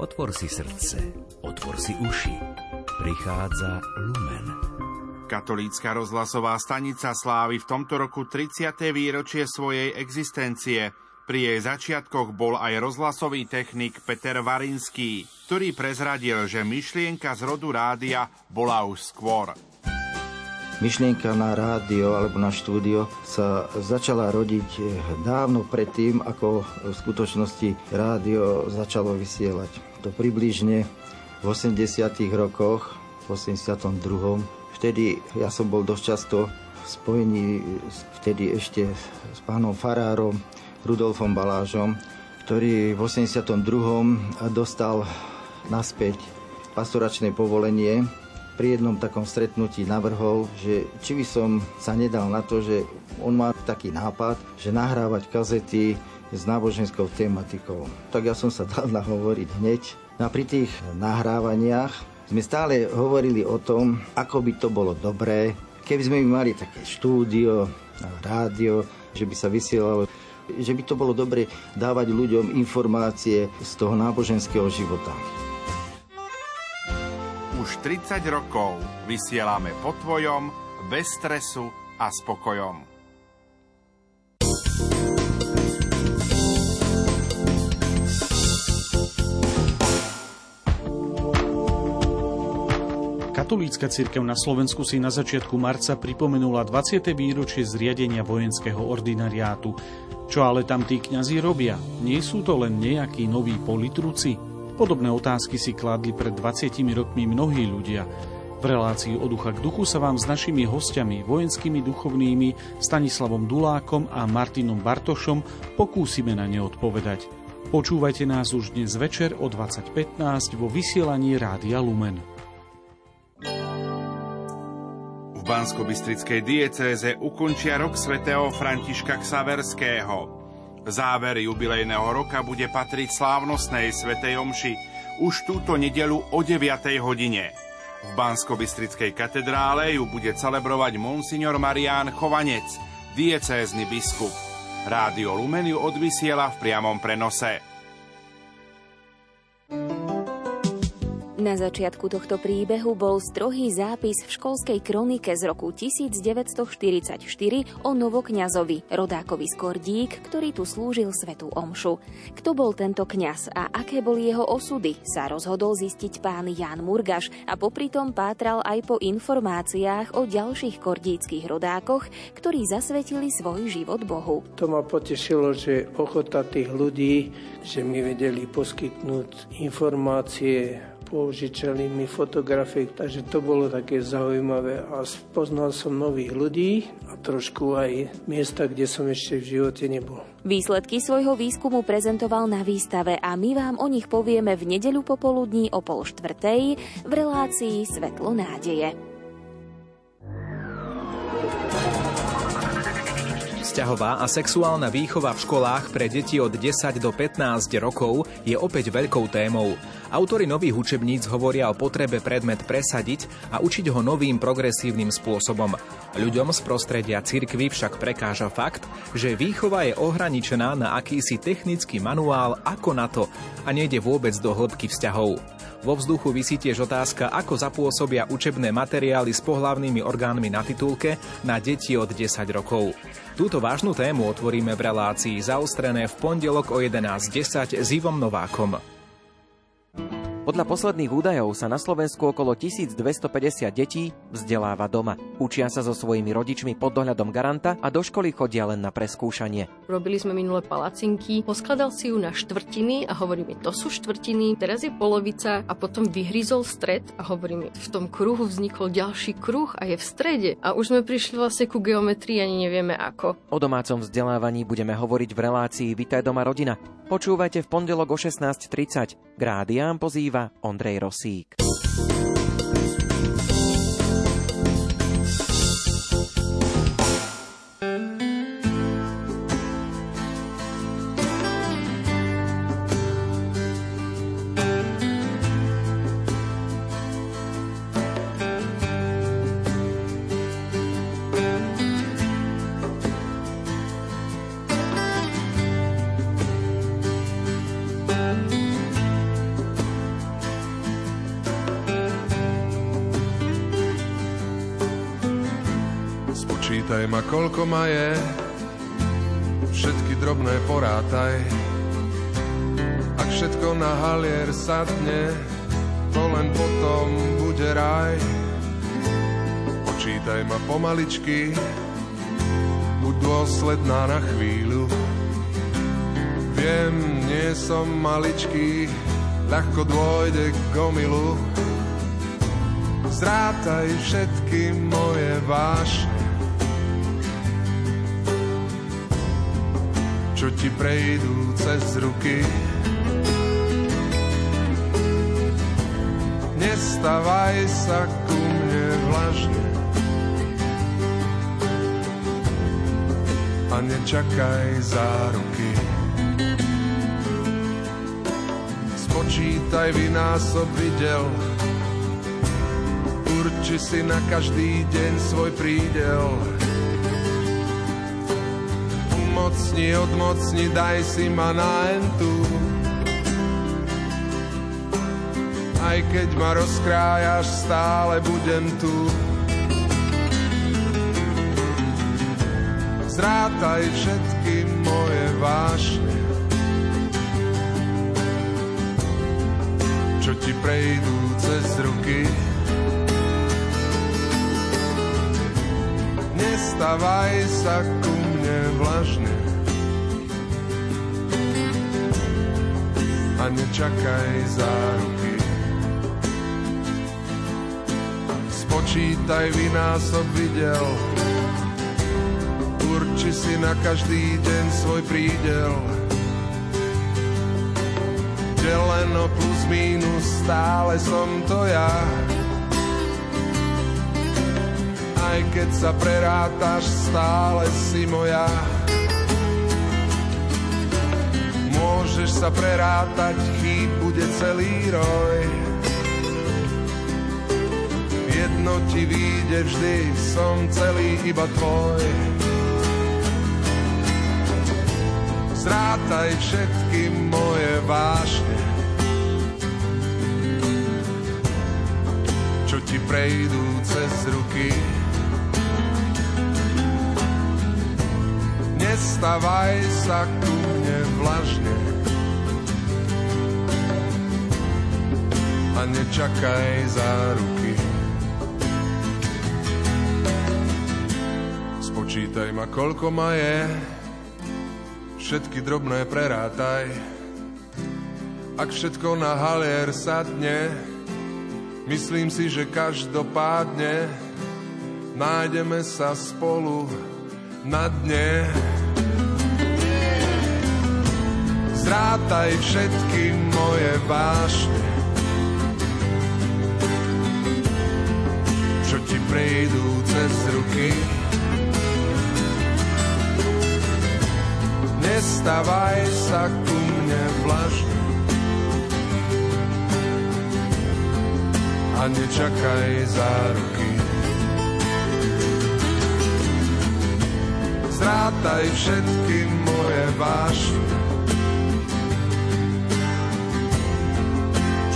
otvor si srdce, otvor si uši. Prichádza Lumen. Katolícka rozhlasová stanica slávi v tomto roku 30. výročie svojej existencie. Pri jej začiatkoch bol aj rozhlasový technik Peter Varinský, ktorý prezradil, že myšlienka z rodu rádia bola už skôr. Myšlienka na rádio alebo na štúdio sa začala rodiť dávno predtým, ako v skutočnosti rádio začalo vysielať. To približne v 80. rokoch, v 82. Vtedy ja som bol dosť často v spojení vtedy ešte s pánom Farárom, Rudolfom Balážom, ktorý v 82. dostal naspäť pastoračné povolenie pri jednom takom stretnutí navrhol, že či by som sa nedal na to, že on má taký nápad, že nahrávať kazety s náboženskou tematikou. Tak ja som sa dal nahovoriť hneď. No a pri tých nahrávaniach sme stále hovorili o tom, ako by to bolo dobré, keby sme mali také štúdio, rádio, že by sa vysielalo že by to bolo dobre dávať ľuďom informácie z toho náboženského života. Už 30 rokov vysielame po tvojom, bez stresu a spokojom. Katolícka cirkev na Slovensku si na začiatku marca pripomenula 20. výročie zriadenia vojenského ordinariátu. Čo ale tam tí kňazi robia? Nie sú to len nejakí noví politruci? Podobné otázky si kladli pred 20 rokmi mnohí ľudia. V relácii od ducha k duchu sa vám s našimi hostiami, vojenskými duchovnými Stanislavom Dulákom a Martinom Bartošom pokúsime na ne odpovedať. Počúvajte nás už dnes večer o 20.15 vo vysielaní Rádia Lumen. V Bansko-Bystrickej diecéze ukončia rok svätého Františka Ksaverského. Záver jubilejného roka bude patriť slávnostnej svätej omši už túto nedelu o 9. hodine. V Bansko-Bystrickej katedrále ju bude celebrovať monsignor Marián Chovanec, diecézny biskup. Rádio Lumen ju odvysiela v priamom prenose. Na začiatku tohto príbehu bol strohý zápis v školskej kronike z roku 1944 o novokňazovi, rodákovi z Kordík, ktorý tu slúžil svetu omšu. Kto bol tento kňaz a aké boli jeho osudy, sa rozhodol zistiť pán Jan Murgaš a popri tom pátral aj po informáciách o ďalších kordíckých rodákoch, ktorí zasvetili svoj život Bohu. To ma potešilo, že ochota tých ľudí, že mi vedeli poskytnúť informácie požičali mi fotografie, takže to bolo také zaujímavé a spoznal som nových ľudí a trošku aj miesta, kde som ešte v živote nebol. Výsledky svojho výskumu prezentoval na výstave a my vám o nich povieme v nedeľu popoludní o pol štvrtej v relácii Svetlo nádeje. Vzťahová a sexuálna výchova v školách pre deti od 10 do 15 rokov je opäť veľkou témou. Autori nových učebníc hovoria o potrebe predmet presadiť a učiť ho novým progresívnym spôsobom. Ľuďom z prostredia cirkvy však prekáža fakt, že výchova je ohraničená na akýsi technický manuál ako na to a nejde vôbec do hĺbky vzťahov. Vo vzduchu vysí tiež otázka, ako zapôsobia učebné materiály s pohlavnými orgánmi na titulke na deti od 10 rokov. Túto vážnu tému otvoríme v relácii zaostrené v pondelok o 11.10 s Ivom Novákom. Podľa posledných údajov sa na Slovensku okolo 1250 detí vzdeláva doma. Učia sa so svojimi rodičmi pod dohľadom garanta a do školy chodia len na preskúšanie. Robili sme minulé palacinky, poskladal si ju na štvrtiny a hovorí mi, to sú štvrtiny, teraz je polovica a potom vyhryzol stred a hovorí mi, v tom kruhu vznikol ďalší kruh a je v strede. A už sme prišli vlastne ku geometrii, ani nevieme ako. O domácom vzdelávaní budeme hovoriť v relácii Vitaj doma rodina. Počúvajte v pondelok o 16.30. K rádiám pozýva Ondrej Rosík. Ma, koľko ma je, všetky drobné porátaj. Ak všetko na halier sadne, to len potom bude raj. Počítaj ma pomaličky, buď dôsledná na chvíľu. Viem, nie som maličký, ľahko dôjde k omilu. Zrátaj všetky moje vášne, čo ti prejdú cez ruky. Nestavaj sa ku mne vlažne a nečakaj záruky. Spočítaj vynásob videl, urči si na každý deň svoj prídel umocni, odmocni, daj si ma na entu. Aj keď ma rozkrájaš, stále budem tu. Zrátaj všetky moje vášne, čo ti prejdú cez ruky. Nestavaj sa ku mne vlažne a nečakaj záruky. Spočítaj vynásob videl, urči si na každý deň svoj prídel. Deleno plus mínus, stále som to ja. Aj keď sa prerátaš, stále si moja. Môžeš sa prerátať, chýb bude celý roj. Jedno ti vyjde vždy, som celý iba tvoj. Zrátaj všetky moje vášne, prejdú cez ruky. Nestavaj sa ku mne vlažne a nečakaj za ruky. Spočítaj ma, koľko ma je, všetky drobné prerátaj. Ak všetko na halier sadne, myslím si, že každopádne nájdeme sa spolu na dne. Zrátaj všetky moje vášne, ti prejdú cez ruky. Nestavaj sa ku mne vlažne a nečakaj za ruky. Zrátaj všetky moje vášne,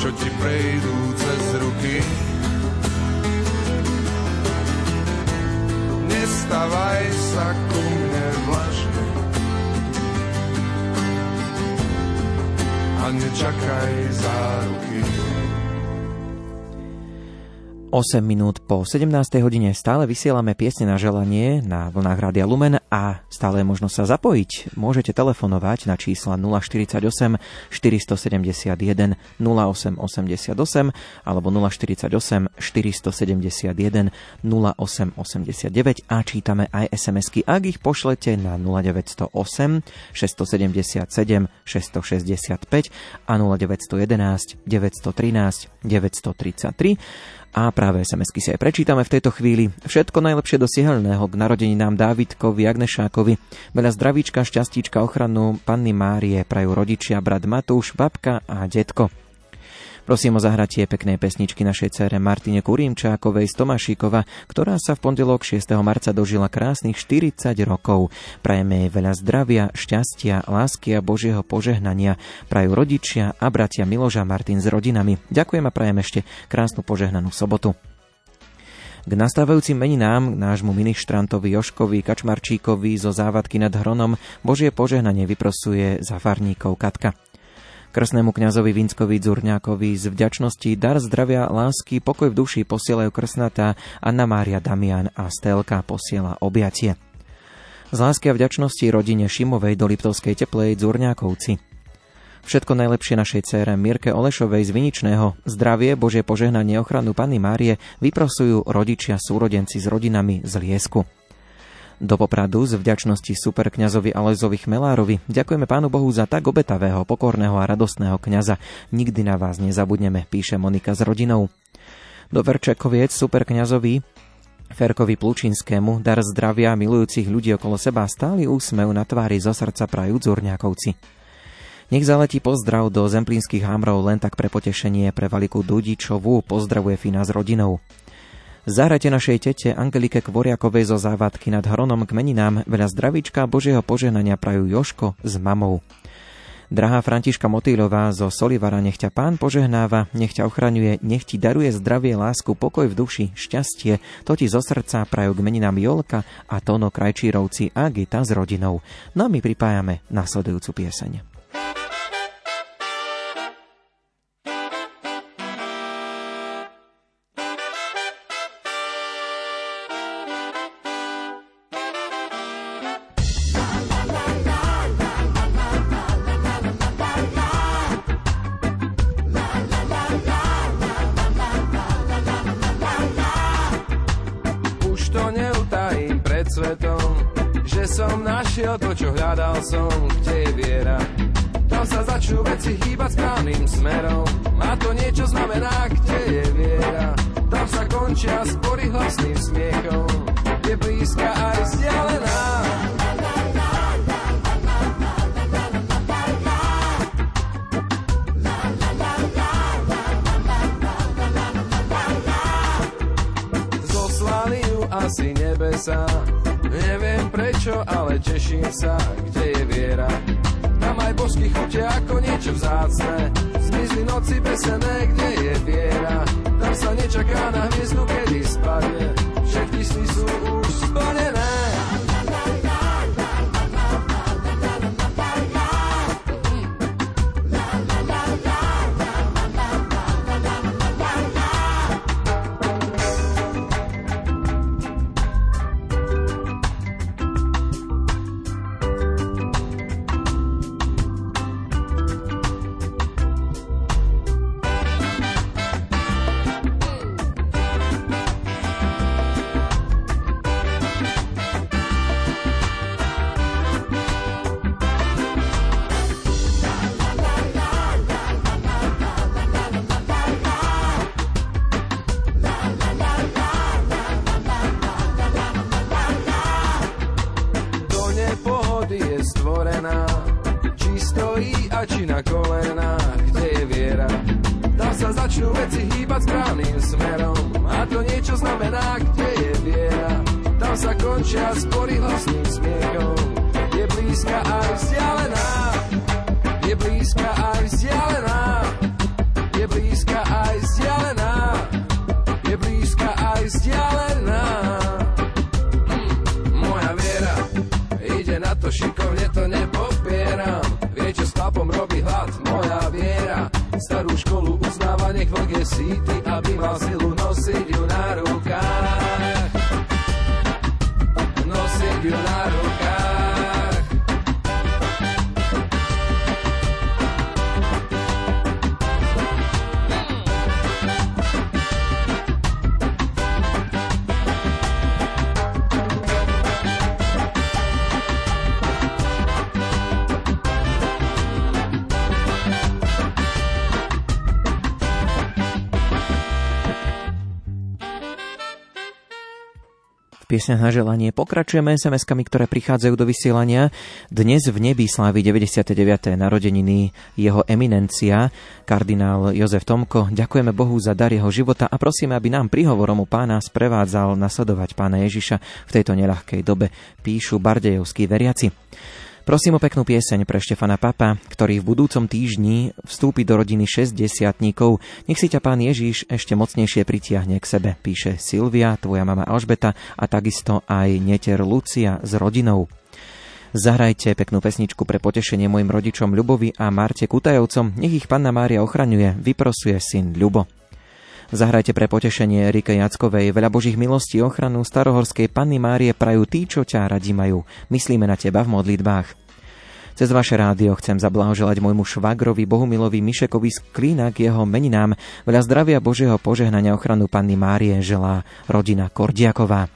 čo ti prejdú cez ruky. Nestavaj sa ku mne vlažne a nečakaj za 8 minút po 17. hodine stále vysielame piesne na želanie na vlnách Rádia Lumen a stále je možno sa zapojiť. Môžete telefonovať na čísla 048 471 0888 alebo 048 471 0889 a čítame aj SMS-ky, ak ich pošlete na 0908 677 665 a 0911 913 933 a práve SMS-ky si aj prečítame v tejto chvíli. Všetko najlepšie do k narodeninám Dávidkovi, Agnešákovi. Veľa zdravíčka, šťastíčka, ochranu Panny Márie prajú rodičia, brat Matúš, babka a detko. Prosím o zahratie peknej pesničky našej cére Martine Kurímčákovej z Tomášikova, ktorá sa v pondelok 6. marca dožila krásnych 40 rokov. Prajeme jej veľa zdravia, šťastia, lásky a Božieho požehnania. Prajú rodičia a bratia Miloža Martin s rodinami. Ďakujem a prajem ešte krásnu požehnanú sobotu. K nastávajúcim meninám nášmu ministrantovi Joškovi Kačmarčíkovi zo závadky nad Hronom Božie požehnanie vyprosuje za farníkov Katka. Krsnému kňazovi Vinskovi Dzurňákovi z vďačnosti dar zdravia, lásky, pokoj v duši posielajú krsnatá Anna Mária Damian a Stelka posiela objatie. Z lásky a vďačnosti rodine Šimovej do Liptovskej teplej Dzurňákovci. Všetko najlepšie našej cére Mirke Olešovej z Viničného, zdravie, Božie požehnanie ochranu Panny Márie vyprosujú rodičia súrodenci s rodinami z Liesku. Do Popradu z vďačnosti superkňazovi Alezovi Chmelárovi ďakujeme Pánu Bohu za tak obetavého, pokorného a radostného kňaza. Nikdy na vás nezabudneme, píše Monika s rodinou. Do Verčekoviec superkňazovi Ferkovi Plučinskému dar zdravia milujúcich ľudí okolo seba stály úsmev na tvári zo srdca prajú Dzurňákovci. Nech zaletí pozdrav do zemplínskych hámrov len tak pre potešenie pre Valiku Dudičovú pozdravuje Fina s rodinou. Zahrajte našej tete Angelike Kvoriakovej zo závadky nad Hronom k meninám veľa zdravíčka Božieho požehnania prajú Joško s mamou. Drahá Františka Motýlová zo Solivara, nech ťa pán požehnáva, nech ťa ochraňuje, nech ti daruje zdravie, lásku, pokoj v duši, šťastie. To ti zo srdca prajú k meninám Jolka a Tono Krajčírovci a Gita s rodinou. No a my pripájame nasledujúcu pieseň. Na želanie pokračujeme SMS-kami, ktoré prichádzajú do vysielania. Dnes v nebi slávi 99. narodeniny jeho eminencia, kardinál Jozef Tomko. Ďakujeme Bohu za dar jeho života a prosíme, aby nám prihovorom u pána sprevádzal nasledovať pána Ježiša v tejto neľahkej dobe, píšu bardejovskí veriaci. Prosím o peknú pieseň pre Štefana Papa, ktorý v budúcom týždni vstúpi do rodiny 60 Nech si ťa pán Ježiš ešte mocnejšie pritiahne k sebe, píše Silvia, tvoja mama Alžbeta a takisto aj neter Lucia s rodinou. Zahrajte peknú pesničku pre potešenie mojim rodičom Ľubovi a Marte Kutajovcom. Nech ich panna Mária ochraňuje, vyprosuje syn Ľubo. Zahrajte pre potešenie Rike Jackovej. Veľa božích milostí ochranu starohorskej Panny Márie prajú tí, čo ťa radi majú. Myslíme na teba v modlitbách. Cez vaše rádio chcem zablahoželať môjmu švagrovi Bohumilovi Mišekovi z Klína k jeho meninám. Veľa zdravia Božieho požehnania ochranu Panny Márie želá rodina Kordiaková.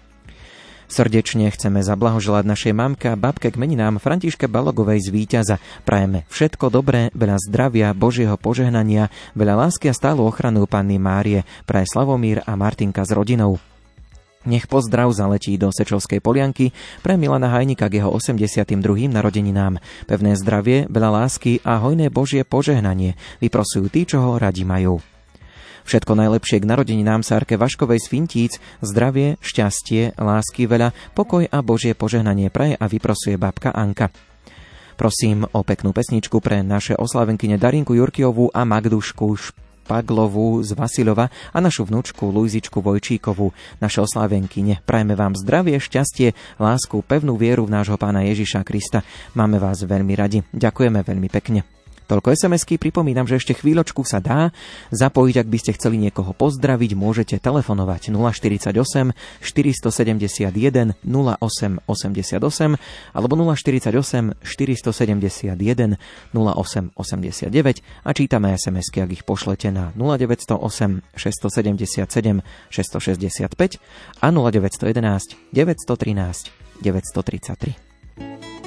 Srdečne chceme zablahoželať našej mamke a babke k meninám Františke Balogovej z Víťaza. Prajeme všetko dobré, veľa zdravia, Božieho požehnania, veľa lásky a stálu ochranu Panny Márie. Praje Slavomír a Martinka s rodinou. Nech pozdrav zaletí do Sečovskej polianky pre Milana Hajnika k jeho 82. narodeninám. Pevné zdravie, veľa lásky a hojné Božie požehnanie vyprosujú tí, čo ho radi majú. Všetko najlepšie k narodeninám Sárke Vaškovej z Fintíc, zdravie, šťastie, lásky veľa, pokoj a Božie požehnanie praje a vyprosuje babka Anka. Prosím o peknú pesničku pre naše oslavenkyne Darinku Jurkiovú a Magdušku Špaglovú z Vasilova a našu vnúčku Luizičku Vojčíkovú, naše oslávenkyne. Prajeme vám zdravie, šťastie, lásku, pevnú vieru v nášho pána Ježiša Krista. Máme vás veľmi radi. Ďakujeme veľmi pekne. Toľko SMS-ky, pripomínam, že ešte chvíľočku sa dá zapojiť, ak by ste chceli niekoho pozdraviť, môžete telefonovať 048 471 08 88 alebo 048 471 08 89 a čítame SMS-ky, ak ich pošlete na 0908 677 665 a 0911 913 933.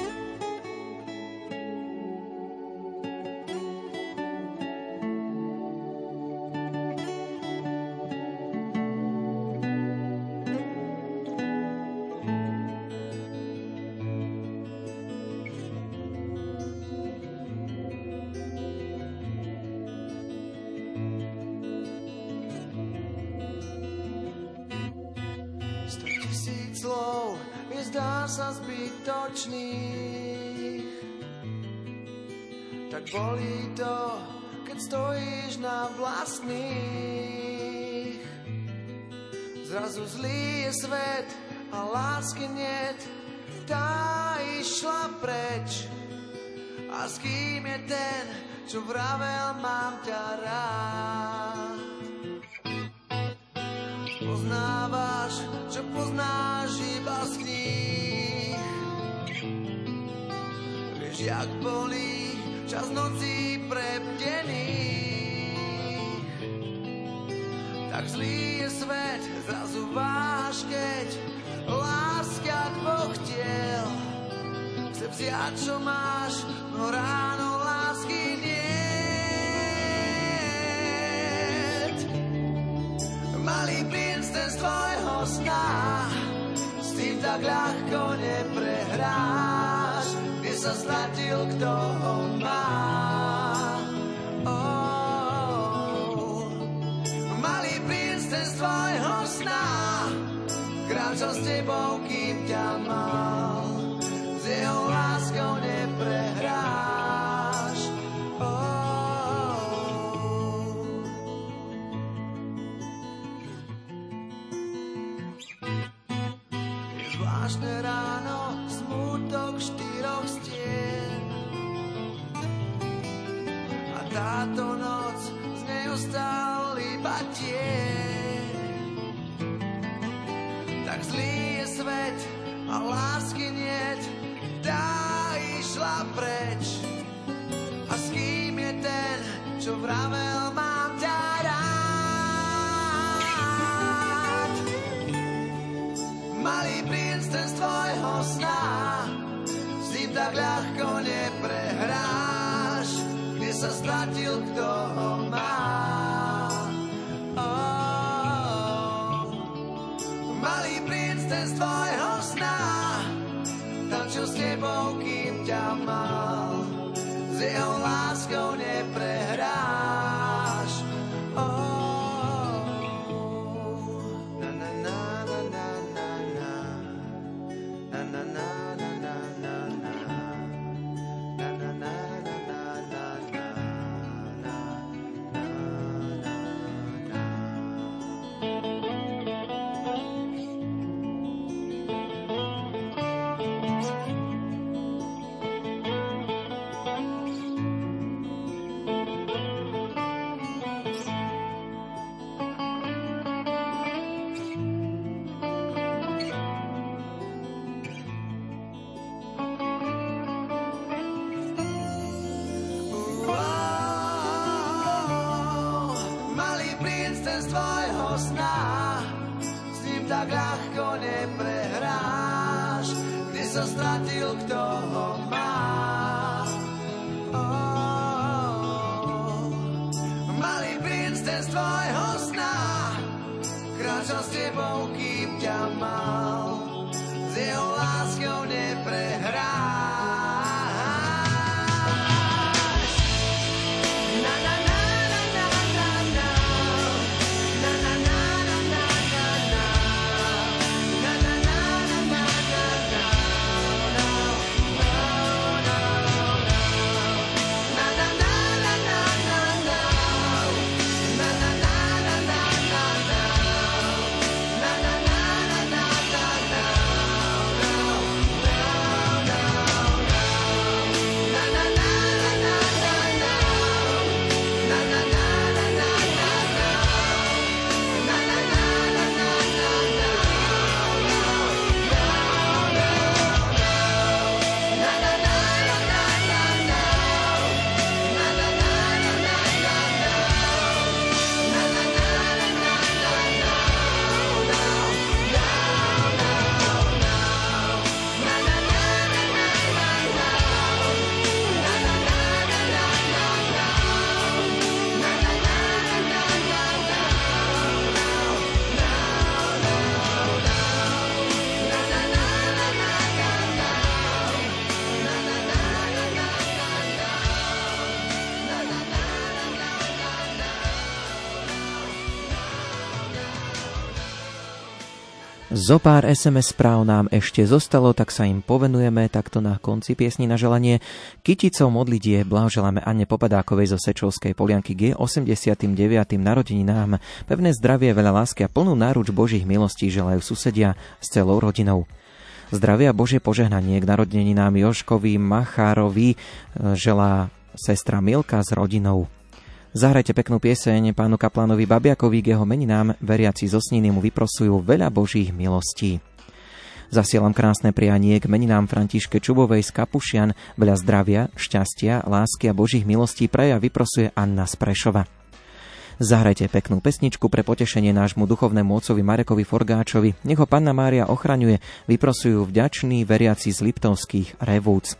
sen z tvojho sna si tak ľahko neprehráš, kde sa stratil, kto ho má. Oh. Malý princ, ten z tvojho sna, tančil s tebou, kým ťa mal, s jeho láskou neprehráš. Zo pár SMS správ nám ešte zostalo, tak sa im povenujeme takto na konci piesni na želanie. Kyticou modlitie blahoželáme Anne Popadákovej zo Sečovskej Polianky G 89. narodeninám. Pevné zdravie, veľa lásky a plnú náruč Božích milostí želajú susedia s celou rodinou. Zdravia Božie požehnanie k narodeninám Joškovi Machárovi e, želá sestra Milka s rodinou. Zahrajte peknú pieseň pánu kaplánovi Babiakovi k jeho meninám, veriaci zo Sniny mu vyprosujú veľa božích milostí. Zasielam krásne prianie k meninám Františke Čubovej z Kapušian, veľa zdravia, šťastia, lásky a božích milostí preja vyprosuje Anna z Prešova. Zahrajte peknú pesničku pre potešenie nášmu duchovnému otcovi Marekovi Forgáčovi. Nech ho Panna Mária ochraňuje, vyprosujú vďační veriaci z Liptovských Revúc.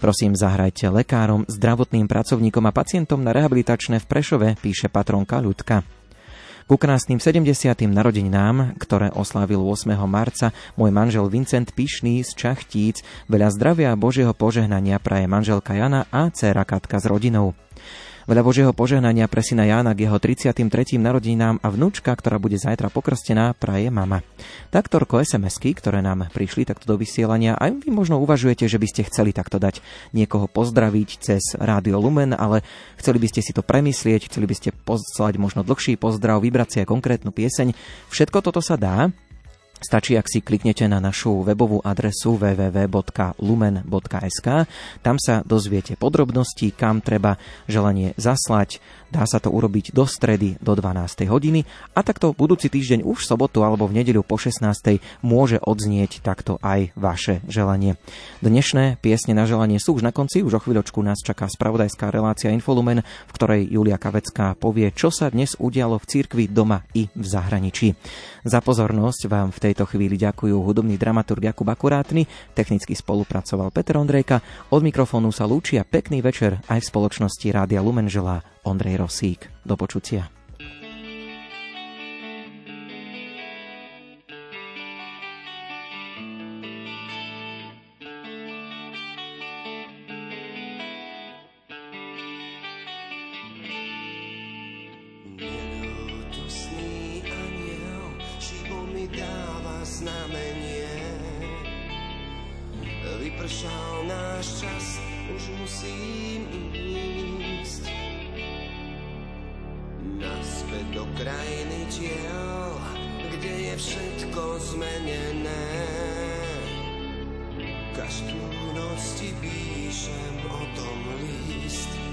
Prosím, zahrajte lekárom, zdravotným pracovníkom a pacientom na rehabilitačné v Prešove, píše patronka Ľudka. Ku krásnym 70. narodeninám, ktoré oslávil 8. marca, môj manžel Vincent Pišný z Čachtíc, veľa zdravia a Božieho požehnania praje manželka Jana a dcera Katka s rodinou. Veľa Božieho požehnania pre syna Jána k jeho 33. narodinám a vnúčka, ktorá bude zajtra pokrstená, praje mama. Taktorko SMS-ky, ktoré nám prišli takto do vysielania, aj vy možno uvažujete, že by ste chceli takto dať niekoho pozdraviť cez Rádio Lumen, ale chceli by ste si to premyslieť, chceli by ste poslať možno dlhší pozdrav, vybrať si aj konkrétnu pieseň. Všetko toto sa dá, Stačí, ak si kliknete na našu webovú adresu www.lumen.sk. Tam sa dozviete podrobnosti, kam treba želanie zaslať, Dá sa to urobiť do stredy do 12. hodiny a takto budúci týždeň už v sobotu alebo v nedeľu po 16. môže odznieť takto aj vaše želanie. Dnešné piesne na želanie sú už na konci, už o chvíľočku nás čaká spravodajská relácia Infolumen, v ktorej Julia Kavecká povie, čo sa dnes udialo v cirkvi doma i v zahraničí. Za pozornosť vám v tejto chvíli ďakujú hudobný dramaturg Jakub Akurátny, technicky spolupracoval Peter Ondrejka, od mikrofónu sa lúčia pekný večer aj v spoločnosti Rádia Lumen želá Ondrej Rosík. Do počutia. Vypršal náš čas, už musím ísť. Naspäť do krajiny tiel, kde je všetko zmenené. Každú noc ti píšem o tom list.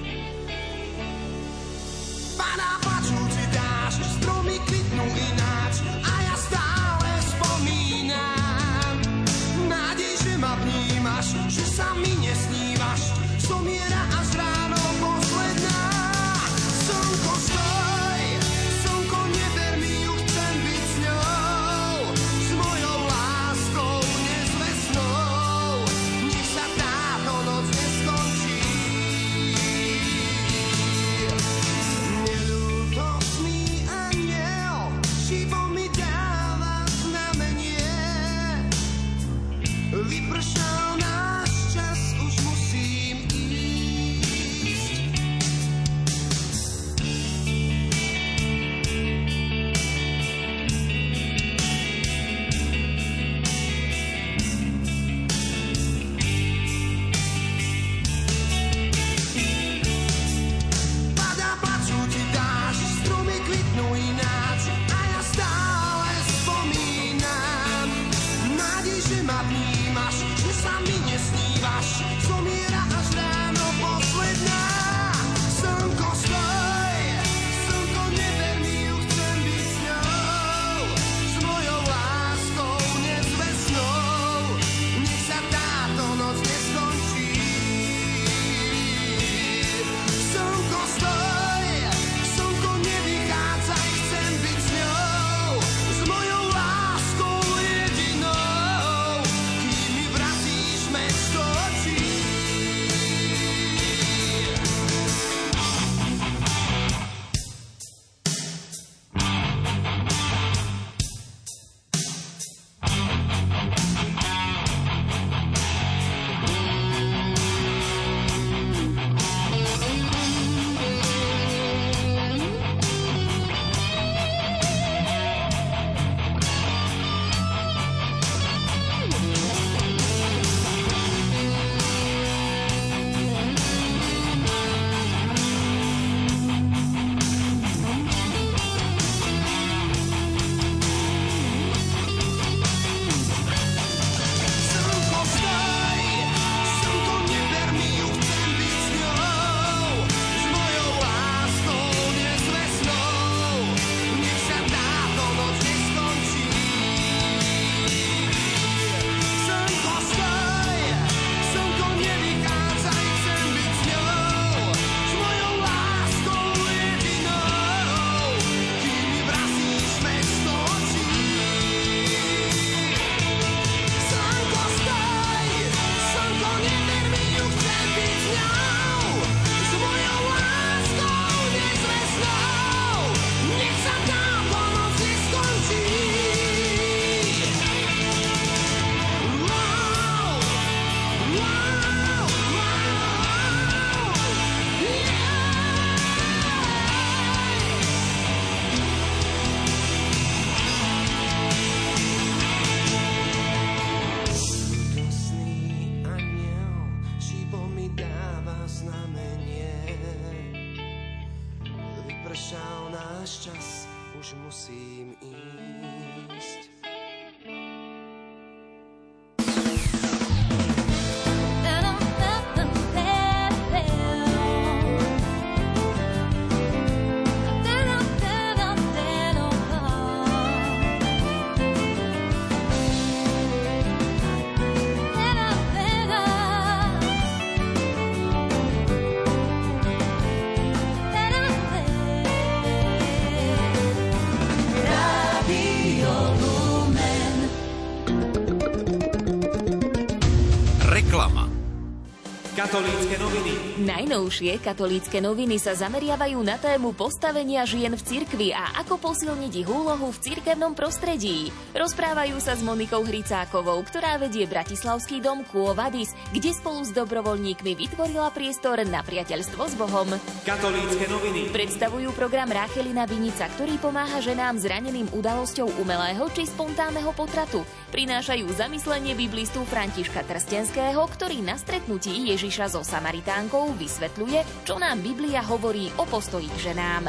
Katolícke noviny. Najnovšie katolícke noviny sa zameriavajú na tému postavenia žien v cirkvi a ako posilniť ich úlohu v cirkevnom prostredí. Rozprávajú sa s Monikou Hricákovou, ktorá vedie Bratislavský dom Quo Vadis, kde spolu s dobrovoľníkmi vytvorila priestor na priateľstvo s Bohom. Katolícke noviny. Predstavujú program Ráchelina Vinica, ktorý pomáha ženám zraneným udalosťou umelého či spontánneho potratu. Prinášajú zamyslenie biblistu Františka Trstenského, ktorý na stretnutí Ježiša so Samaritánkou vysvetľuje, čo nám Biblia hovorí o postoji k ženám.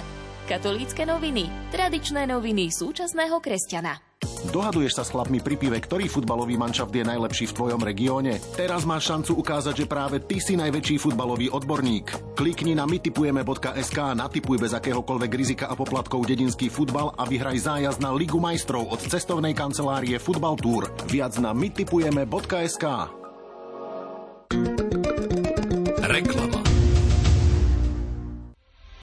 Katolícke noviny. Tradičné noviny súčasného kresťana. Dohaduješ sa s chlapmi pri pive, ktorý futbalový manšaft je najlepší v tvojom regióne? Teraz máš šancu ukázať, že práve ty si najväčší futbalový odborník. Klikni na mytipujeme.sk natipuj bez akéhokoľvek rizika a poplatkov dedinský futbal a vyhraj zájazd na Ligu majstrov od cestovnej kancelárie Futbal Tour. Viac na mytipujeme.sk.